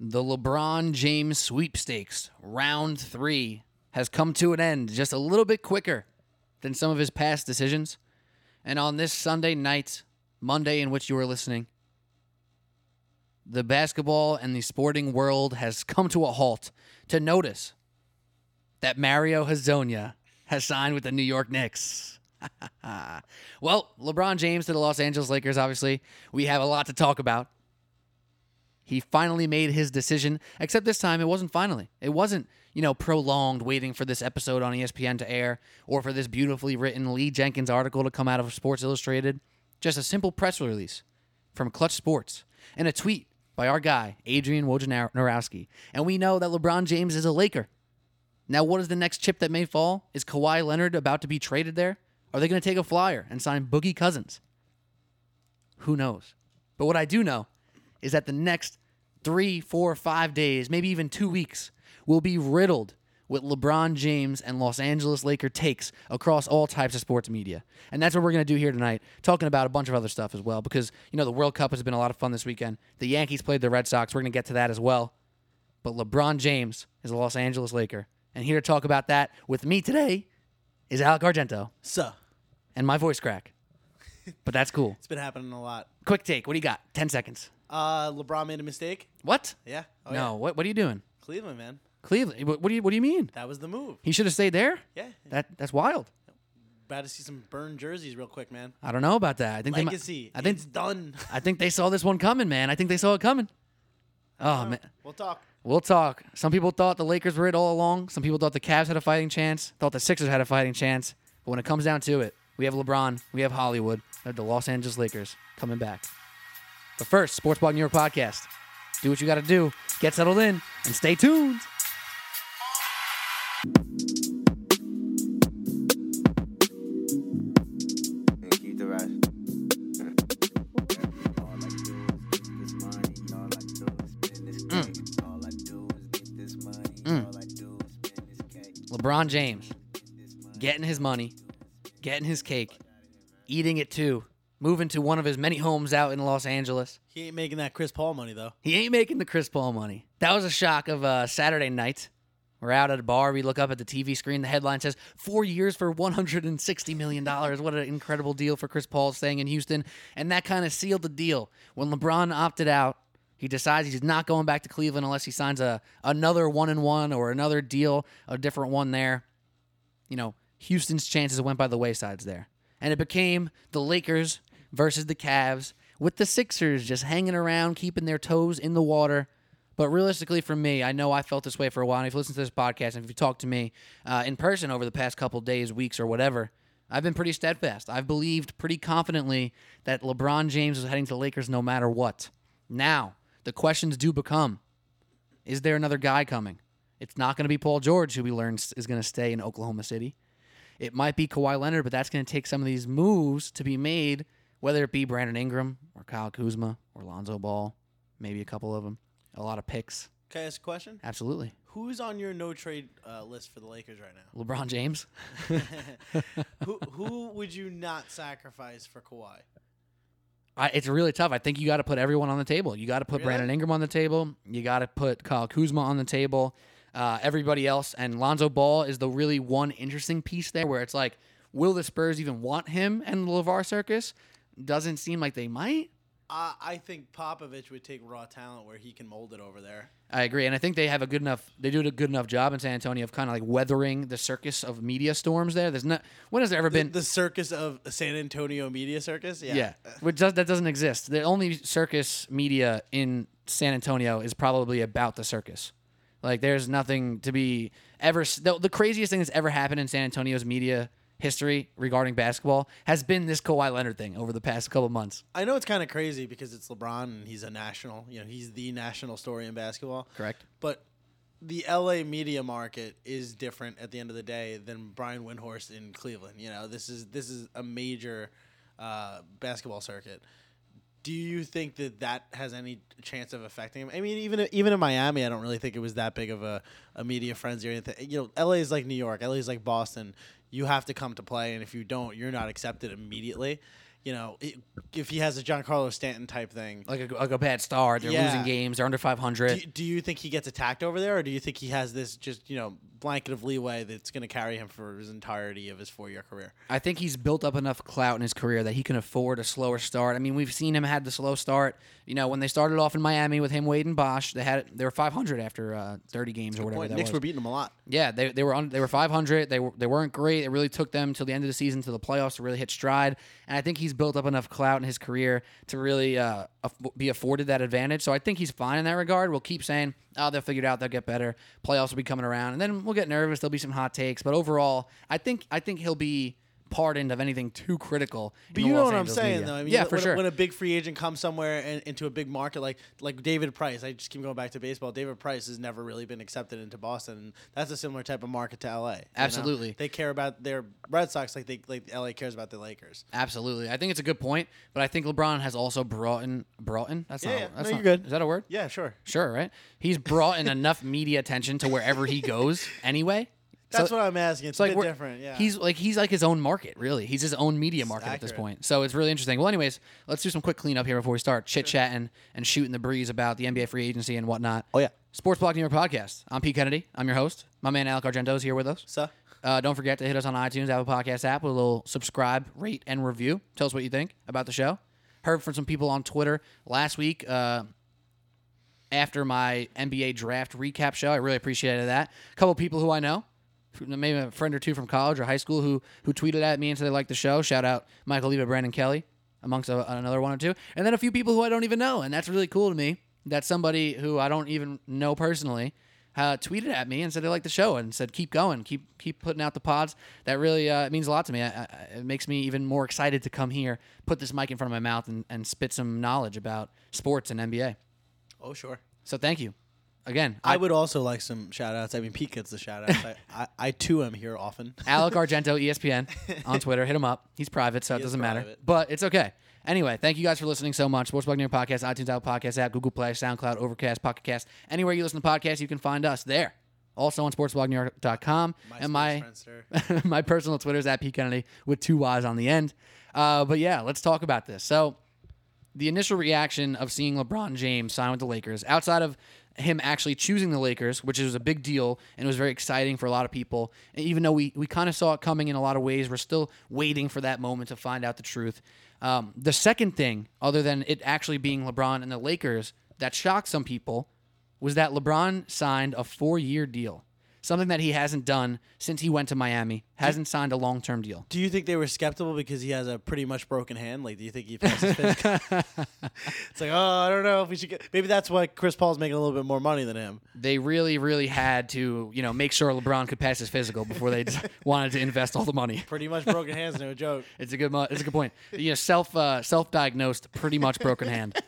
The LeBron James sweepstakes, round three, has come to an end just a little bit quicker than some of his past decisions. And on this Sunday night, Monday in which you are listening, the basketball and the sporting world has come to a halt to notice that Mario Hezonja has signed with the New York Knicks. well, LeBron James to the Los Angeles Lakers, obviously, we have a lot to talk about. He finally made his decision, except this time it wasn't finally. It wasn't, you know, prolonged waiting for this episode on ESPN to air or for this beautifully written Lee Jenkins article to come out of Sports Illustrated. Just a simple press release from Clutch Sports and a tweet by our guy, Adrian Wojnarowski. And we know that LeBron James is a Laker. Now, what is the next chip that may fall? Is Kawhi Leonard about to be traded there? Are they going to take a flyer and sign Boogie Cousins? Who knows? But what I do know is that the next three, four, five days, maybe even two weeks, will be riddled with LeBron James and Los Angeles Laker takes across all types of sports media. And that's what we're going to do here tonight, talking about a bunch of other stuff as well, because, you know, the World Cup has been a lot of fun this weekend. The Yankees played the Red Sox. We're going to get to that as well. But LeBron James is a Los Angeles Laker. And here to talk about that with me today is Alec Argento So, and my voice crack. But that's cool. it's been happening a lot. Quick take. What do you got? 10 seconds. Uh, LeBron made a mistake. What? Yeah. Oh, no. What, what are you doing? Cleveland, man. Cleveland. What, what do you What do you mean? That was the move. He should have stayed there. Yeah. That That's wild. About to see some burned jerseys real quick, man. I don't know about that. I think Legacy. They, I think it's done. I think they saw this one coming, man. I think they saw it coming. Oh man, We'll talk. we'll talk. Some people thought the Lakers were it all along. Some people thought the Cavs had a fighting chance. Thought the Sixers had a fighting chance. But when it comes down to it, we have LeBron, we have Hollywood, the Los Angeles Lakers coming back. But first, Sports Blog New York podcast. Do what you got to do. Get settled in and stay tuned. and keep the rest. All I do is get this money. Mm. All I do is spend this cake. All I do is get this money. All I do is spend this cake. LeBron James getting his money, getting his cake, eating it too, moving to one of his many homes out in Los Angeles. He ain't making that Chris Paul money though. He ain't making the Chris Paul money. That was a shock of uh, Saturday night. We're out at a bar. We look up at the TV screen. The headline says four years for $160 million. What an incredible deal for Chris Paul staying in Houston. And that kind of sealed the deal. When LeBron opted out, he decides he's not going back to Cleveland unless he signs a another one and one or another deal, a different one there. You know, Houston's chances went by the waysides there. And it became the Lakers versus the Cavs with the Sixers just hanging around, keeping their toes in the water. But realistically, for me, I know I felt this way for a while. And if you listen to this podcast and if you talk to me uh, in person over the past couple days, weeks, or whatever, I've been pretty steadfast. I've believed pretty confidently that LeBron James was heading to the Lakers no matter what. Now, the questions do become is there another guy coming? It's not going to be Paul George, who we learned is going to stay in Oklahoma City. It might be Kawhi Leonard, but that's going to take some of these moves to be made, whether it be Brandon Ingram or Kyle Kuzma or Lonzo Ball, maybe a couple of them. A lot of picks. Can I ask a question? Absolutely. Who's on your no trade uh, list for the Lakers right now? LeBron James. who who would you not sacrifice for Kawhi? I, it's really tough. I think you got to put everyone on the table. You got to put Really? Brandon Ingram on the table. You got to put Kyle Kuzma on the table. Uh, everybody else and Lonzo Ball is the really one interesting piece there, where it's like, will the Spurs even want him and the LeVar Circus? Doesn't seem like they might. Uh, I think Popovich would take raw talent where he can mold it over there. I agree, and I think they have a good enough. They do a good enough job in San Antonio of kind of like weathering the circus of media storms there. There's not. When has there ever The, been? the circus of San Antonio media circus. Yeah. yeah, which does that doesn't exist. The only circus media in San Antonio is probably about the circus. Like, there's nothing to be ever. The, the craziest thing that's ever happened in San Antonio's media history regarding basketball has been this Kawhi Leonard thing over the past couple months. I know it's kind of crazy because it's LeBron and he's a national. You know, he's the national story in basketball. Correct. But the LA media market is different at the end of the day than Brian Windhorst in Cleveland. You know, this is this is a major uh, basketball circuit. Do you think that that has any chance of affecting him? I mean, even even in Miami, I don't really think it was that big of a, a media frenzy or anything. You know, LA is like New York. LA is like Boston. You have to come to play, and if you don't, you're not accepted immediately. You know, if he has a Giancarlo Stanton type thing. Like a, like a bad start. They're Yeah. losing games. They're under 500. Do you, do you think he gets attacked over there, or do you think he has this just you know blanket of leeway that's going to carry him for his entirety of his four year career? I think he's built up enough clout in his career that he can afford a slower start. I mean, we've seen him had the slow start. You know, when they started off in Miami with him, Wade and Bosh, they had they were 500 after uh, 30 games or whatever Point. that Knicks was. were beating them a lot. Yeah, they, they were un, they were 500. They were they weren't great. It really took them till the end of the season to the playoffs to really hit stride. And I think he's built up enough clout in his career to really uh, aff- be afforded that advantage. So I think he's fine in that regard. We'll keep saying, oh, they'll figure it out. They'll get better. Playoffs will be coming around, and then we'll get nervous. There'll be some hot takes, but overall, I think I think he'll be pardoned of anything too critical. But you know Los what I'm saying, media. though. I mean, yeah, when, for sure. When a big free agent comes somewhere and into a big market like like David Price, I just keep going back to baseball. David Price has never really been accepted into Boston. And that's a similar type of market to LA. you know? Absolutely. they care about their Red Sox like they like LA cares about the Lakers. Absolutely, I think it's a good point. But I think LeBron has also brought in brought in. That's Yeah, not. yeah. That's No, not, you're good. Is that a word? Yeah, sure. Sure, right? He's brought in enough media attention to wherever he goes anyway. That's So- what I'm asking. It's, like a bit different. Yeah. He's like he's like his own market, really. He's his own media market at this point. So it's really interesting. Well, anyways, let's do some quick cleanup here before we start chit chatting and shooting the breeze about the NBA free agency and whatnot. Oh, yeah. Sports Blog New York podcast. I'm Pete Kennedy. I'm your host. My man Alec Argento is here with us. so Uh, don't forget to hit us on iTunes, Apple Podcast app with a little subscribe, rate, and review. Tell us what you think about the show. Heard from some people on Twitter last week uh, after my NBA draft recap show. I really appreciated that. A couple people who I know, maybe a friend or two from college or high school who who tweeted at me and said they liked the show. Shout out Michael Leva, Brandon Kelly, amongst a, another one or two, and then a few people who I don't even know, and that's really cool to me. That somebody who I don't even know personally uh, tweeted at me and said they liked the show and said keep going, keep keep putting out the pods. That really uh, it means a lot to me. I, I, it makes me even more excited to come here, put this mic in front of my mouth, and, and spit some knowledge about sports and NBA. oh sure. So thank you again. I would also like some shout outs. I mean, Pete gets the shout outs. I, I, I too am here often. Alec Argento, ESPN on Twitter. Hit him up. He's private, so it He is doesn't matter. private. But it's okay. Anyway, thank you guys for listening so much. Sports York Podcast, iTunes, Apple Podcast app, Google Play, SoundCloud, Overcast, Pocket Cast. Anywhere you listen to podcasts, you can find us there. Also on sportsblognewyork.com. and my Friendster. my personal Twitter is at P Kennedy with two Y's on the end. Uh, but yeah, let's talk about this. So, the initial reaction of seeing LeBron James sign with the Lakers, outside of him actually choosing the Lakers, which was a big deal and it was very exciting for a lot of people. And even though we, we kind of saw it coming in a lot of ways, we're still waiting for that moment to find out the truth. Um, the second thing, other than it actually being LeBron and the Lakers, that shocked some people was that LeBron signed a four year deal. Something that he hasn't done since he went to Miami. Hasn't signed a long term deal. Do you think they were skeptical because he has a pretty much broken hand? Like, do you think he passes physical? it's like, oh, I don't know if we should get. Maybe that's why Chris Paul's making a little bit more money than him. They really, really had to, you know, make sure LeBron could pass his physical before they wanted to invest all the money. Pretty much broken hands, no joke. It's a good, mo- it's a good point. You know, self, uh, self-diagnosed, pretty much broken hand.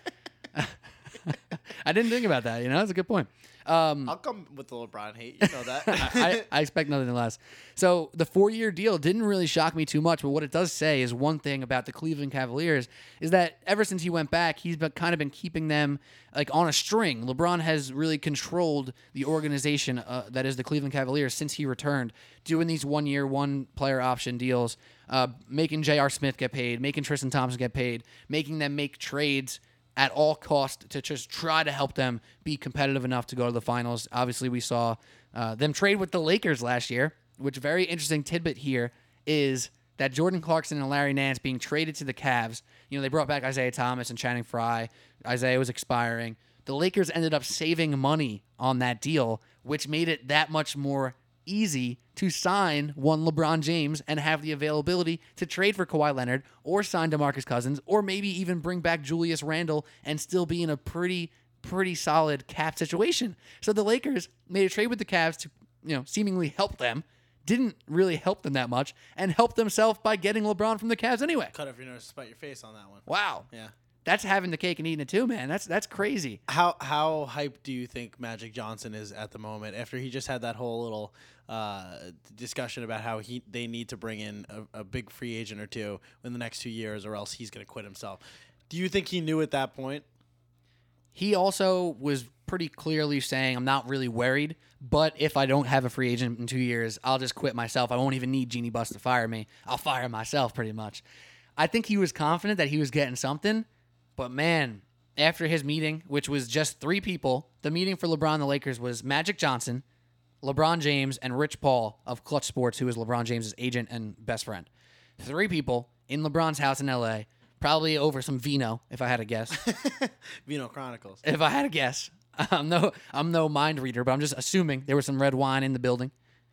I didn't think about that. You know, it's a good point. Um, I'll come with the LeBron hate. You know that. I, I expect nothing less. So the four-year deal didn't really shock me too much, but what it does say is one thing about the Cleveland Cavaliers is that ever since he went back, he's been, kind of been keeping them like on a string. LeBron has really controlled the organization uh, that is the Cleveland Cavaliers since he returned, doing these one-year, one-player option deals, uh, making J.R. Smith get paid, making Tristan Thompson get paid, making them make trades at all cost to just try to help them be competitive enough to go to the finals. Obviously, we saw uh, them trade with the Lakers last year, which very interesting tidbit here is that Jordan Clarkson and Larry Nance being traded to the Cavs. You know, they brought back Isaiah Thomas and Channing Frye. Isaiah was expiring. The Lakers ended up saving money on that deal, which made it that much more easy to sign one LeBron James and have the availability to trade for Kawhi Leonard or sign DeMarcus Cousins or maybe even bring back Julius Randle and still be in a pretty pretty solid cap situation. So the Lakers made a trade with the Cavs to, you know, seemingly help them. Didn't really help them that much and helped themselves by getting LeBron from the Cavs anyway. Cut off your nose, spite your face on that one. Wow. Yeah. That's having the cake and eating it too, man. That's that's crazy. How how hyped do you think Magic Johnson is at the moment after he just had that whole little uh, discussion about how he they need to bring in a, a big free agent or two in the next two years or else he's going to quit himself. Do you think he knew at that point? He also was pretty clearly saying, I'm not really worried, but if I don't have a free agent in two years, I'll just quit myself. I won't even need Jeanie Buss to fire me. I'll fire myself pretty much. I think he was confident that he was getting something, but man, after his meeting, which was just three people, the meeting for LeBron and the Lakers was Magic Johnson, LeBron James, and Rich Paul of Clutch Sports, who is LeBron James's agent and best friend. Three people in LeBron's house in LA, probably over some vino, if I had to guess. Vino Chronicles. if I had to guess. I'm no I'm no mind reader, but I'm just assuming there was some red wine in the building.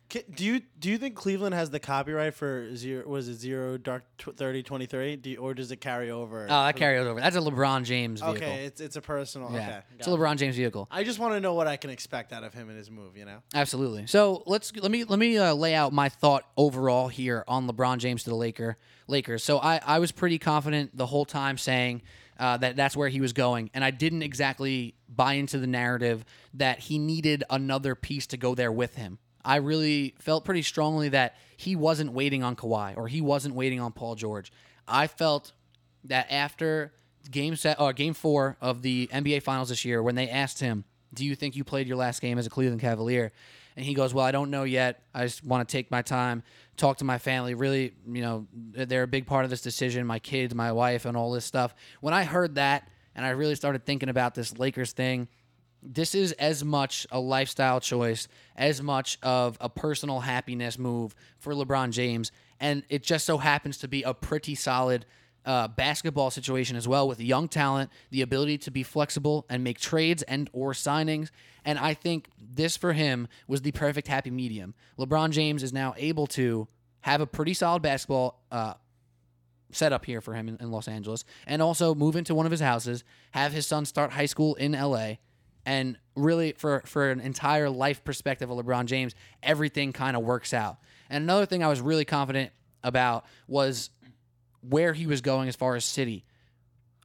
Do you do you think Cleveland has the copyright for zero? Was it zero dark tw- thirty twenty three? Do you, or does it carry over? Oh, that carries over. That's a LeBron James vehicle. Okay, it's it's a personal. yeah, Okay, it's a. LeBron James vehicle. I just want to know what I can expect out of him in his move. You know. Absolutely. So let's let me let me uh, lay out my thought overall here on LeBron James to the Laker Lakers. So I I was pretty confident the whole time saying uh, that that's where he was going, and I didn't exactly buy into the narrative that he needed another piece to go there with him. I really felt pretty strongly that he wasn't waiting on Kawhi or he wasn't waiting on Paul George. I felt that after game set or game four of the NBA Finals this year, when they asked him, "Do you think you played your last game as a Cleveland Cavalier?" and he goes, "Well, I don't know yet. I just want to take my time, talk to my family. Really, you know, they're a big part of this decision. My kids, my wife, and all this stuff." When I heard that, and I really started thinking about this Lakers thing, this is as much a lifestyle choice as much of a personal happiness move for LeBron James, and it just so happens to be a pretty solid uh, basketball situation as well with young talent, the ability to be flexible and make trades and or signings. And I think this for him was the perfect happy medium. LeBron James is now able to have a pretty solid basketball uh, set up here for him in, in Los Angeles, and also move into one of his houses, have his son start high school in LA, and really for for an entire life perspective of LeBron James, everything kind of works out. And another thing I was really confident about was where he was going as far as city.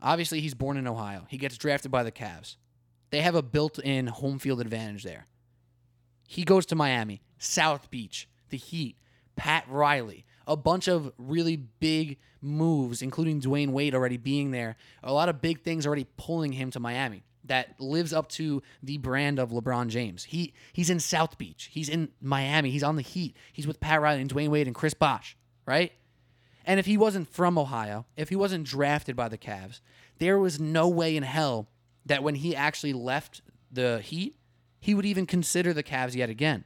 Obviously, he's born in Ohio. He gets drafted by the Cavs. They have a built-in home field advantage there. He goes to Miami, South Beach, the Heat, Pat Riley, a bunch of really big moves, including Dwyane Wade already being there. A lot of big things already pulling him to Miami that lives up to the brand of LeBron James. He he's in South Beach. He's in Miami. He's on the Heat. He's with Pat Riley and Dwyane Wade and Chris Bosh, right? And if he wasn't from Ohio, if he wasn't drafted by the Cavs, there was no way in hell that when he actually left the Heat, he would even consider the Cavs yet again.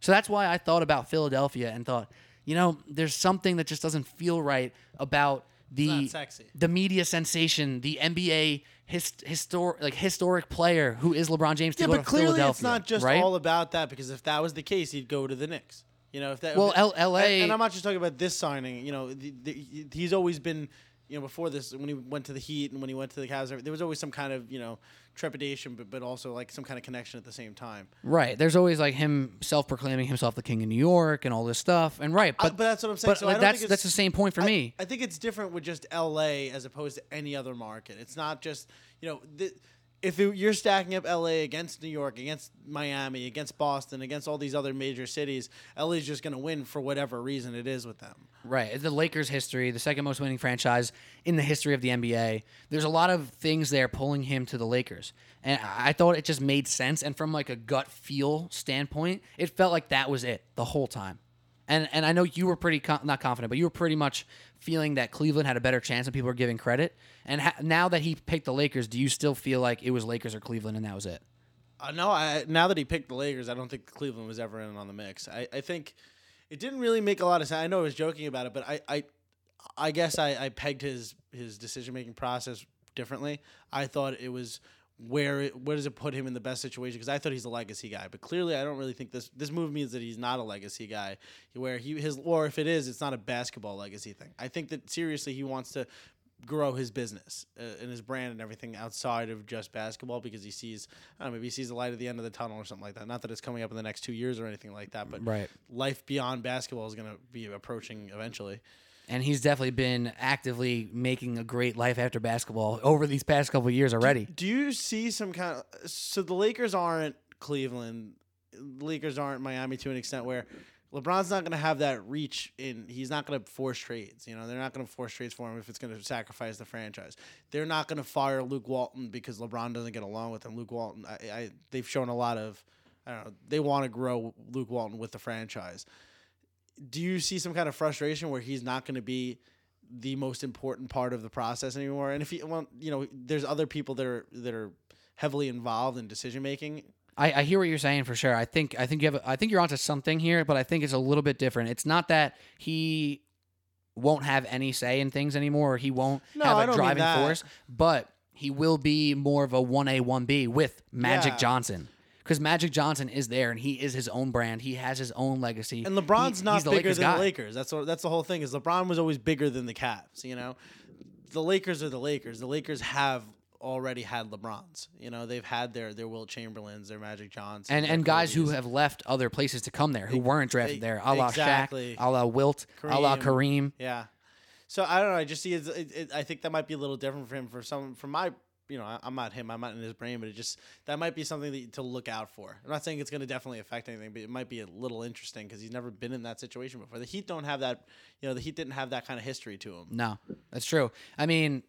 So that's why I thought about Philadelphia and thought, you know, there's something that just doesn't feel right about the the media sensation, the NBA his, histor- like historic player who is LeBron James to Yeah, go but to clearly Philadelphia. it's not just right? all about that because if that was the case, he'd go to the Knicks. You know, if that Well, if- L- LA and, and I'm not just talking about this signing. You know, the, the, he's always been. You know, before this, when he went to the Heat and when he went to the Cavs, there was always some kind of you know trepidation, but but also like some kind of connection at the same time. Right. There's always like him self-proclaiming himself the king of New York and all this stuff. And right, Uh, but but that's what I'm saying. But So I like don't that's that's the same point for I- me. I think it's different with just LA as opposed to any other market. It's not just you know the, if it, you're stacking up LA against New York, against Miami, against Boston, against all these other major cities, LA's just going to win for whatever reason it is with them. Right. The Lakers' history, the second most winning franchise in the history of the NBA. There's a lot of things there pulling him to the Lakers. And I I thought it just made sense. And from like a gut feel standpoint, it felt like that was it the whole time. And and I know you were pretty not confident, but you were pretty much feeling that Cleveland had a better chance than people were giving credit. And ha- now that he picked the Lakers, do you still feel like it was Lakers or Cleveland and that was it? Uh, no, I, now that he picked the Lakers, I don't think Cleveland was ever in on the mix. I, I think it didn't really make a lot of sense. I know I was joking about it, but I I, I guess I, I pegged his his decision making process differently. I thought it was where it, where does it put him in the best situation? Because I thought he's a legacy guy, but clearly I don't really think this this move means that he's not a legacy guy. Where he his or if it is, it's not a basketball legacy thing. I think that seriously he wants to grow his business uh, and his brand and everything outside of just basketball because he sees I don't know maybe he sees the light at the end of the tunnel or something like that. Not that it's coming up in the next two years or anything like that, but Right. life beyond basketball is going to be approaching eventually. And he's definitely been actively making a great life after basketball over these past couple of years already. Do you see some kind of so the Lakers aren't Cleveland, the Lakers aren't Miami to an extent where LeBron's not going to have that reach in. He's not going to force trades. You know, they're not going to force trades for him if it's going to sacrifice the franchise. They're not going to fire Luke Walton because LeBron doesn't get along with him. Luke Walton, I, I they've shown a lot of. I don't know. They want to grow Luke Walton with the franchise. Do you see some kind of frustration where he's not going to be the most important part of the process anymore. And if you want, you know, there's other people that are that are heavily involved in decision making. I, I hear what you're saying for sure. I think I think you have I think you're onto something here, but I think it's a little bit different. It's not that he won't have any say in things anymore, or he won't No, have a driving force, but he will be more of a one A one B with Magic Yeah. Johnson. Because Magic Johnson is there and he is his own brand. He has his own legacy. And LeBron's He- not bigger Lakers than guy. the Lakers. That's what, that's the whole thing. Is LeBron was always bigger than the Cavs. You know, the Lakers are the Lakers. The Lakers have already had LeBrons. You know, they've had their their Wilt Chamberlains, their Magic Johnsons, And and guys who have left other places to come there who weren't drafted e- there, a la exactly. Shaq, a la Wilt, a la Kareem. Yeah. So I don't know. I just see it, it, it. I think that might be a little different for him. For some, from my, you know, I, I'm not him. I'm not in his brain, but it just that might be something that, to look out for. I'm not saying it's going to definitely affect anything, but it might be a little interesting because he's never been in that situation before. The Heat don't have that. You know, the Heat didn't have that kind of history to him. No, that's true. I mean,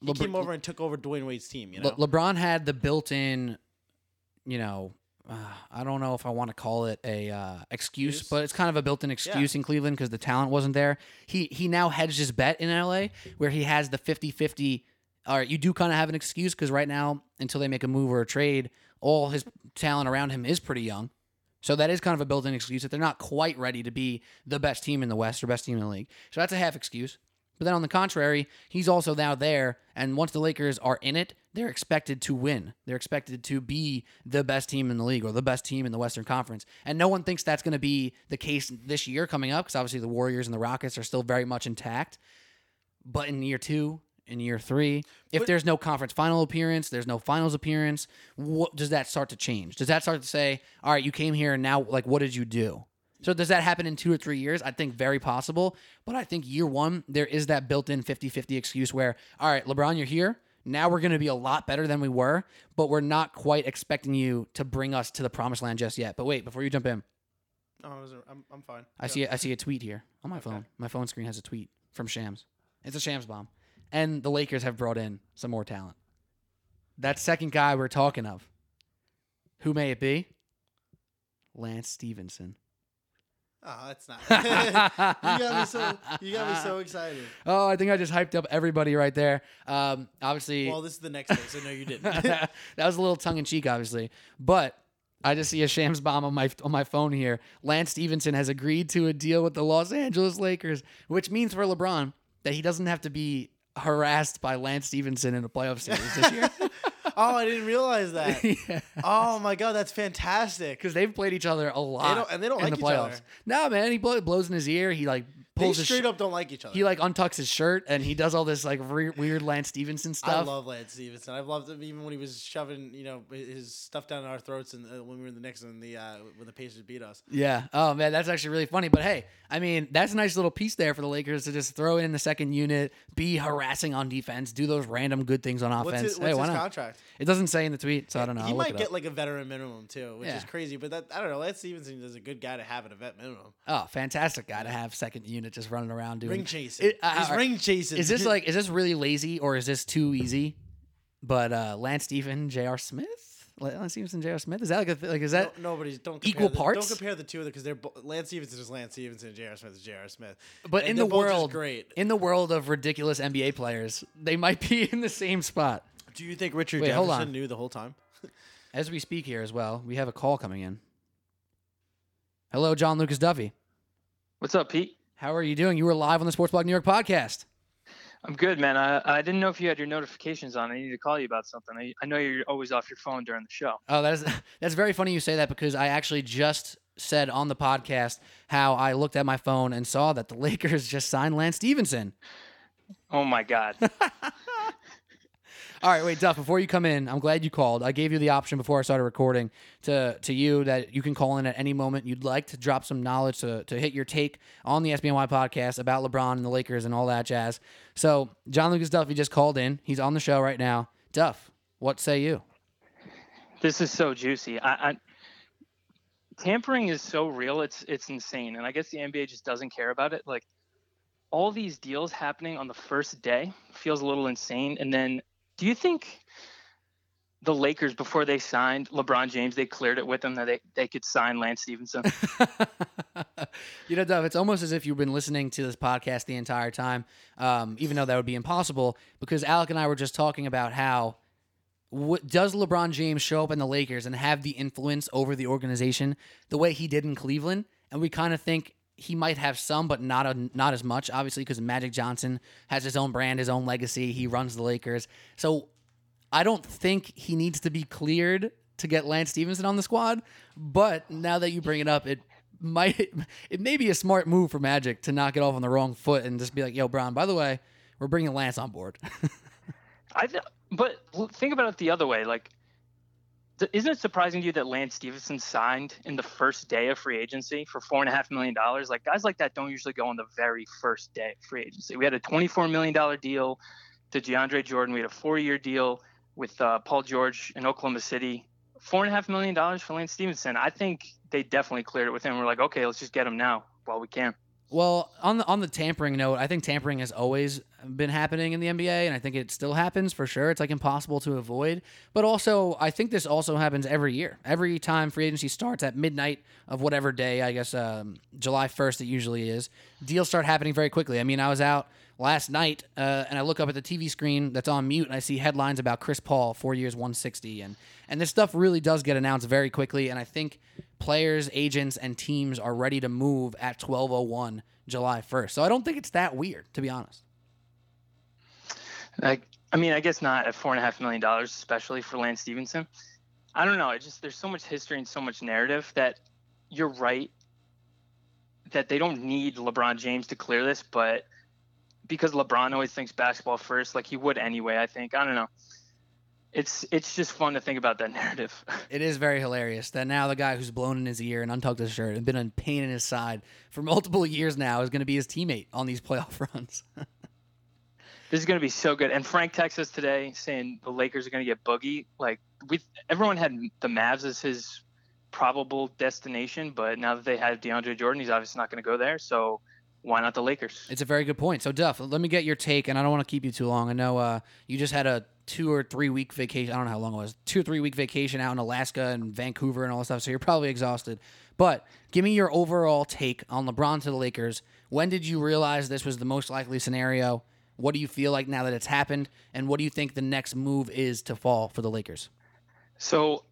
He LeBron- came over and took over Dwyane Wade's team. You know, Le- LeBron had the built-in, you know, uh, I don't know if I want to call it a uh, excuse, Excuse? but it's kind of a built-in excuse in Cleveland because the talent wasn't there. He he now hedged his bet in LA where he has the 50-50. All right, you do kind of have an excuse because right now, until they make a move or a trade, all his talent around him is pretty young. So that is kind of a built-in excuse that they're not quite ready to be the best team in the West or best team in the league. So that's a half excuse. But then on the contrary, he's also now there, and once the Lakers are in it, they're expected to win. They're expected to be the best team in the league or the best team in the Western Conference. And no one thinks that's going to be the case this year coming up because obviously the Warriors and the Rockets are still very much intact. But in year two, in year three, if But- there's no conference final appearance, there's no finals appearance, what does that start to change? Does that start to say, all right, you came here and now, like, what did you do? So does that happen in two or three years? I think very possible. But I think year one, there is that built-in 50-50 excuse where, all right, LeBron, you're here. Now we're going to be a lot better than we were, but we're not quite expecting you to bring us to the promised land just yet. But wait, before you jump in, wasn't- I'm, I'm fine. I see I see a tweet here on my phone. My phone screen has a tweet from Shams. It's a Shams bomb. And the Lakers have brought in some more talent. That second guy we're talking of. Who may it be? Lance Stephenson. Oh, that's not. you got me so. You got me so excited. Oh, I think I just hyped up everybody right there. Um, obviously, Well, this is the next day, so no, you didn't. that was a little tongue in cheek, obviously. But I just see a Shams bomb on my on my phone here. Lance Stephenson has agreed to a deal with the Los Angeles Lakers, which means for LeBron that he doesn't have to be harassed by Lance Stephenson in a playoff series this year. oh, I didn't realize that. yeah. Oh my god, that's fantastic. Because they've played each other a lot. don't- and they don't in like the playoffs. No, man, he blows in his ear. He like They pulls his straight sh- up don't like each other. He like untucks his shirt and he does all this like re- weird Lance Stephenson stuff. I love Lance Stephenson. I've loved him even when he was shoving, you know, his stuff down our throats, and uh, when we were in the Knicks and the uh, when the Pacers beat us. Yeah. Oh man, that's actually really funny. But hey, I mean, that's a nice little piece there for the Lakers to just throw in the second unit, be harassing on defense, do those random good things on What's offense. his, what's hey, why his not? contract? It doesn't say in the tweet, so I don't know. He I'll might get up. like a veteran minimum too, which Yeah. is crazy. But that I don't know. Lance Stephenson is a good guy to have at a vet minimum. oh, fantastic guy to have second unit just running around doing Ring chasing. It- uh, He's uh, ring chasing. Is this like is this really lazy or is this too easy? But uh Lance Stephen, J.R. Smith, Lance Stephenson, J.R. Smith. Is that like a th- like is that? No, nobody's don't equal the, parts? Don't compare the two of them because they're bo- Lance Stephenson is Lance Stephenson and J.R. Smith is J.R. Smith. but And in the world, great. in the world of ridiculous NBA players, they might be in the same spot. Do you think Richard Wait, Jefferson knew the whole time? As we speak here as well, we have a call coming in. Hello, John Lucas Duffy. What's up, Pete? How are you doing? You were live on the Sports Blog New York podcast. I'm good, man. I, I didn't know if you had your notifications on. I need to call you about something. I, I know you're always off your phone during the show. Oh, that is that's very funny you say that because I actually just said on the podcast how I looked at my phone and saw that the Lakers just signed Lance Stephenson. Oh my God. All right, wait, Duff. Before you come in, I'm glad you called. I gave you the option before I started recording to to you that you can call in at any moment you'd like to drop some knowledge to to hit your take on the SBNY podcast about LeBron and the Lakers and all that jazz. So John Lucas Duffy just called in. He's on the show right now. Duff, what say you? this is so juicy. I, I tampering is so real. It's it's insane, and I guess the NBA just doesn't care about it. Like all these deals happening on the first day feels a little insane. And then, do you think the Lakers before they signed LeBron James, they cleared it with them that they, they could sign Lance Stephenson? you know, Dove, it's almost as if you've been listening to this podcast the entire time, um, even though that would be impossible because Alec and I were just talking about how does LeBron James show up in the Lakers and have the influence over the organization the way he did in Cleveland? And we kind of think he might have some, but not a, not as much, obviously, because Magic Johnson has his own brand, his own legacy. He runs the Lakers, so I don't think he needs to be cleared to get Lance Stephenson on the squad. But now that you bring it up, it might it may be a smart move for Magic to knock it off on the wrong foot and just be like, "Yo, Bron, by the way, we're bringing Lance on board." I th- but think about it the other way. Like, isn't it surprising to you that Lance Stephenson signed in the first day of free agency for four and a half million dollars? Like, guys like that don't usually go on the very first day of free agency. We had a twenty-four million dollar deal to DeAndre Jordan. We had a four-year deal with uh, Paul George in Oklahoma City. Four and a half million dollars for Lance Stephenson. I think they definitely cleared it with him. We're like, okay, let's just get him now while we can. Well, on the on the tampering note, I think tampering has always been happening in the NBA, and I think it still happens for sure. It's like impossible to avoid. But also, I think this also happens every year. Every time free agency starts at midnight of whatever day, I guess um, July first, it usually is. Deals start happening very quickly. I mean, I was out last night, uh, and I look up at the TV screen that's on mute, and I see headlines about Chris Paul, four years, one sixty, and and this stuff really does get announced very quickly. And I think players, agents, and teams are ready to move at twelve oh one July first. So I don't think it's that weird, to be honest. Like, I mean, I guess not at four and a half million dollars, especially for Lance Stephenson. I don't know. It just there's so much history and so much narrative that you're right that they don't need LeBron James to clear this, but because LeBron always thinks basketball first, like he would anyway. I think I don't know. It's it's just fun to think about that narrative. It is very hilarious that now the guy who's blown in his ear and untucked his shirt and been a pain in his side for multiple years now is going to be his teammate on these playoff runs. this is going to be so good. And Frank texts us today saying the Lakers are going to get Boogie. Like we, everyone had the Mavs as his probable destination, but now that they have DeAndre Jordan, he's obviously not going to go there. So why not the Lakers? It's a very good point. So Duff, let me get your take, and I don't want to keep you too long. I know uh, you just had a two or three week vacation. I don't know how long it was. Two or three week vacation out in Alaska and Vancouver and all that stuff. So you're probably exhausted. But give me your overall take on LeBron to the Lakers. When did you realize this was the most likely scenario? What do you feel like now that it's happened? And what do you think the next move is to fall for the Lakers? So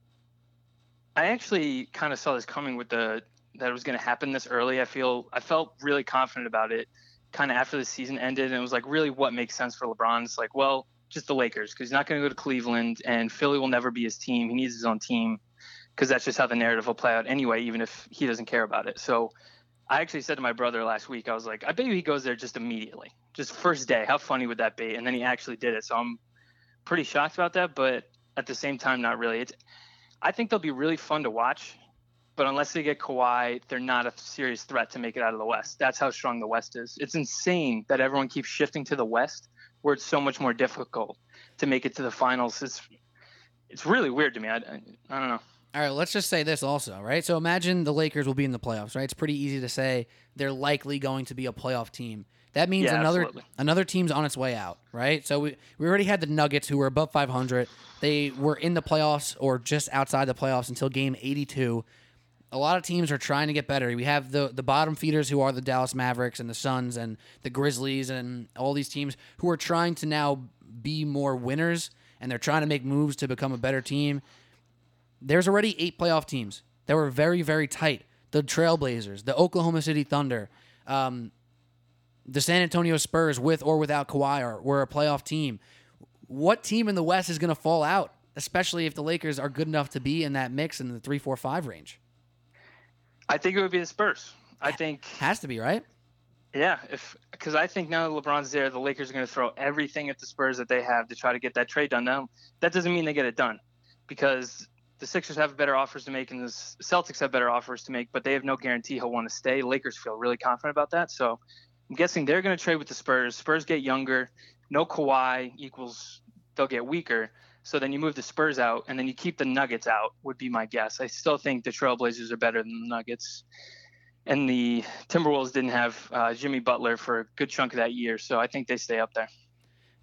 I actually kind of saw this coming with the that it was going to happen this early. I feel I felt really confident about it kind of after the season ended and it was like really what makes sense for LeBron. It's like, well, just the Lakers because he's not going to go to Cleveland and Philly will never be his team. He needs his own team because that's just how the narrative will play out anyway, even if he doesn't care about it. So I actually said to my brother last week, I was like, I bet you he goes there just immediately, just first day. How funny would that be? And then he actually did it. So I'm pretty shocked about that, but at the same time, not really. It's, I think they'll be really fun to watch, but unless they get Kawhi, they're not a serious threat to make it out of the West. That's how strong the West is. It's insane that everyone keeps shifting to the West, where it's so much more difficult to make it to the finals. It's it's really weird to me. I, I, I don't know. All right, let's just say this also, right? So imagine the Lakers will be in the playoffs, right? It's pretty easy to say they're likely going to be a playoff team. That means Yeah, another absolutely. another team's on its way out, right? So we, we already had the Nuggets who were above 500. They were in the playoffs or just outside the playoffs until game 82. A lot of teams are trying to get better. We have the the bottom feeders who are the Dallas Mavericks and the Suns and the Grizzlies and all these teams who are trying to now be more winners and they're trying to make moves to become a better team there's already eight playoff teams that were very, very tight. The Trailblazers, the Oklahoma City Thunder, um, the San Antonio Spurs, with or without Kawhi, are, were a playoff team. What team in the West is going to fall out, especially if the Lakers are good enough to be in that mix in the three, four, five range? I think it would be the Spurs. I think Has to be, right? Yeah, if because I think now that LeBron's there, the Lakers are going to throw everything at the Spurs that they have to try to get that trade done. Now, that doesn't mean they get it done, because the Sixers have better offers to make and the Celtics have better offers to make, but they have no guarantee he'll want to stay. Lakers feel really confident about that, so I'm guessing they're going to trade with the Spurs. Spurs get younger, no Kawhi equals they'll get weaker. So then you move the Spurs out, and then you keep the Nuggets out. Would be my guess. I still think the Trailblazers are better than the Nuggets and the Timberwolves didn't have uh, Jimmy Butler for a good chunk of that year, so I think they stay up there.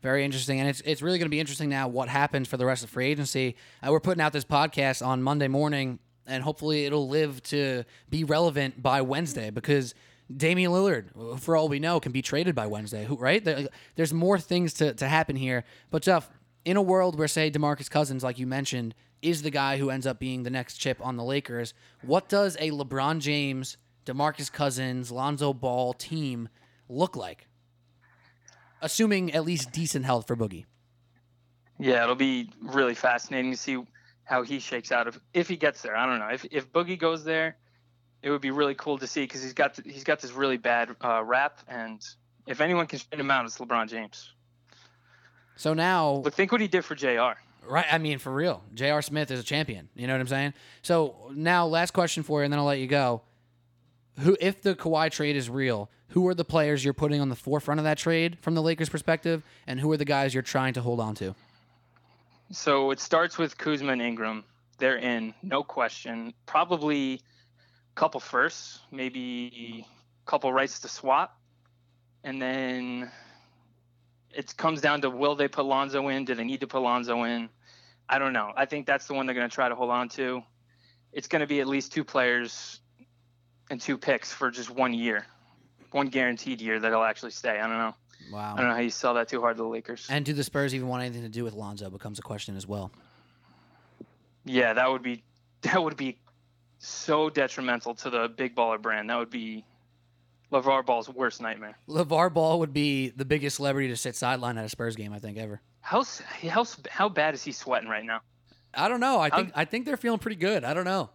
Very interesting, and it's it's really going to be interesting now what happens for the rest of free agency. Uh, we're putting out this podcast on Monday morning and hopefully it'll live to be relevant by Wednesday because Damian Lillard, for all we know, can be traded by Wednesday. Right? There's more things to, to happen here. But Jeff, in a world where say DeMarcus Cousins, like you mentioned, is the guy who ends up being the next chip on the Lakers, what does a LeBron James, DeMarcus Cousins, Lonzo Ball team look like? Assuming at least decent health for Boogie. Yeah, it'll be really fascinating to see how he shakes out if if he gets there. I don't know if if Boogie goes there, it would be really cool to see because he's got he's got this really bad uh, rap, and if anyone can straighten him out, it's LeBron James. So now But think what he did for Jr. Right. I mean, for real. Jr. Smith is a champion. You know what I'm saying? So now, last question for you, and then I'll let you go. Who, if the Kawhi trade is real, who are the players you're putting on the forefront of that trade from the Lakers' perspective, and who are the guys you're trying to hold on to? So it starts with Kuzma and Ingram. They're in, no question. Probably a couple firsts, maybe a couple rights to swap. And then it comes down to will they put Lonzo in? Do they need to put Lonzo in? I don't know. I think that's the one they're going to try to hold on to. It's going to be at least two players and two picks for just one year, one guaranteed year that'll actually stay. I don't know. Wow. I don't know how you sell that too hard to the Lakers. And do the Spurs even want anything to do with Lonzo? Becomes a question as well. Yeah, that would be that would be so detrimental to the big baller brand. That would be LeVar Ball's worst nightmare. LeVar Ball would be the biggest celebrity to sit sideline at a Spurs game, I think, ever. How how how bad is he sweating right now? I don't know. I think I think they're feeling pretty good. I don't know.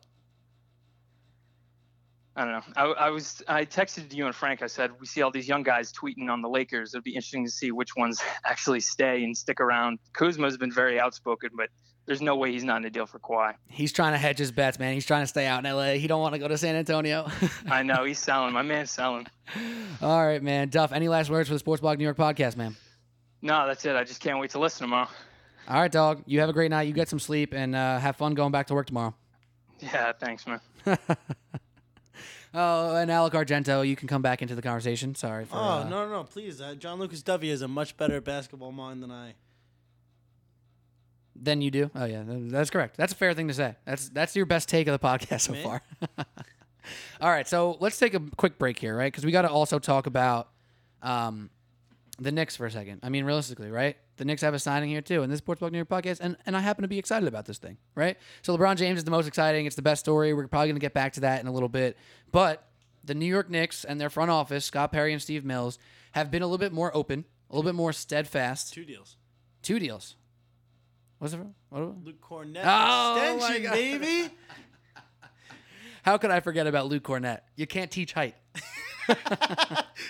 I don't know. I, I was I texted you and Frank. I said we see all these young guys tweeting on the Lakers. It'd be interesting to see which ones actually stay and stick around. Kuzma's been very outspoken, but there's no way he's not in a deal for Kawhi. He's trying to hedge his bets, man. He's trying to stay out in L.A. He don't want to go to San Antonio. I know he's selling. My man's selling. All right, man. Duff, any last words for the Sports Blog New York podcast, man? No, that's it. I just can't wait to listen tomorrow. All right, dog. You have a great night. You get some sleep and uh, have fun going back to work tomorrow. Yeah, thanks, man. Oh, and Alec Argento, you can come back into the conversation. Sorry for. Oh uh, no, no, no! Please, uh, John Lucas Dovey is a much better basketball mind than I. Then you do. Oh yeah, that's correct. That's a fair thing to say. That's that's your best take of the podcast so Me? far. All right, so let's take a quick break here, right? Because we got to also talk about um, the Knicks for a second. I mean, realistically, right? The Knicks have a signing here too, and this Sports Blog New York podcast, and, and I happen to be excited about this thing, right? So LeBron James is the most exciting. It's the best story. We're probably going to get back to that in a little bit, but the New York Knicks and their front office, Scott Perry and Steve Mills, have been a little bit more open, a little bit more steadfast. Two deals. Two deals. What's it? What? Luke Kornet Oh, my extension, God. baby. How could I forget about Luke Kornet? You can't teach height.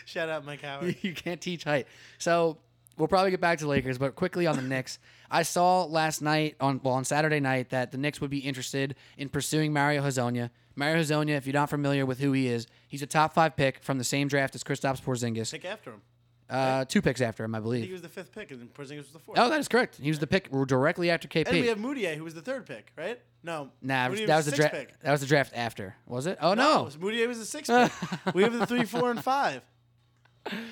Shout out Mike Howard. you can't teach height. So we'll probably get back to Lakers, but quickly on the Knicks. I saw last night on well on Saturday night that the Knicks would be interested in pursuing Mario Hezonja. Mario Hezonja, if you're not familiar with who he is, he's a top five pick from the same draft as Kristaps Porzingis. Pick after him. Uh, two picks after him, I I think believe. he was the fifth pick, and Porzingis was the fourth. Oh, that is correct. He was the pick directly after KP. and we have Mudiay, who was the third pick, right? No. nah, Mudiay that was the draft. pick. That was the draft after. Was it? Oh No, no, was- Mudiay was the sixth pick. we have the three, four, and five.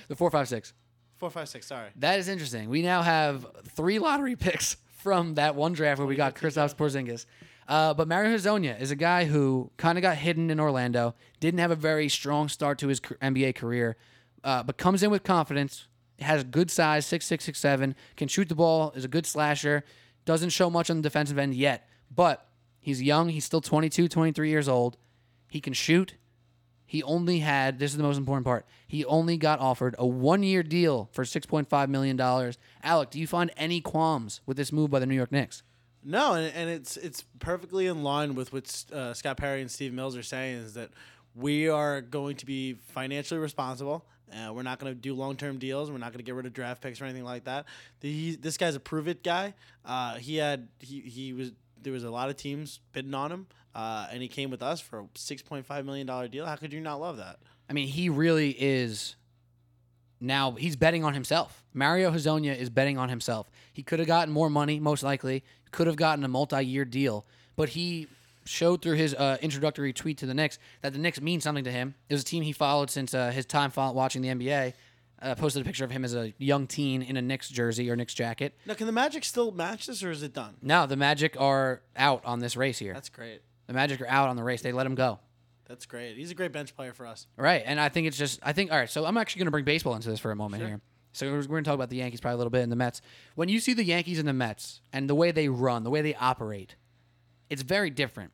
the four, five, six. Four, five, six. Sorry. That is interesting. We now have three lottery picks from that one draft where we got Kristaps Porzingis. Uh, but Mario Hezonja is a guy who kind of got hidden in Orlando, didn't have a very strong start to his NBA career, uh, but comes in with confidence, has good size, six six six seven, can shoot the ball, is a good slasher, doesn't show much on the defensive end yet, but he's young, he's still 22, 23 years old. He can shoot. He only had, this is the most important part, he only got offered a one year deal for $6.5 million. Alec, do you find any qualms with this move by the New York Knicks? No, and, and it's it's perfectly in line with what uh, Scott Perry and Steve Mills are saying is that we are going to be financially responsible. Uh, we're not going to do long term deals. We're not going to get rid of draft picks or anything like that. The, he, this guy's a prove it guy. Uh, he had he, he was there was a lot of teams bidding on him, uh, and he came with us for a six point five million dollar deal. How could you not love that? I mean, he really is now he's betting on himself. Mario Hezonja is betting on himself. He could have gotten more money, most likely, could have gotten a multi year deal, but he showed through his uh, introductory tweet to the Knicks that the Knicks mean something to him. It was a team he followed since uh, his time watching the NBA. Uh, posted a picture of him as a young teen in a Knicks jersey or Knicks jacket. Now, can the Magic still match this, or is it done? Now the Magic are out on this race here. That's great. The Magic are out on the race. They let him go. That's great. He's a great bench player for us. Right. And I think it's just, I think, all right, so I'm actually going to bring baseball into this for a moment here. So we're, we're going to talk about the Yankees probably a little bit and the Mets. When you see the Yankees and the Mets and the way they run, the way they operate, it's very different.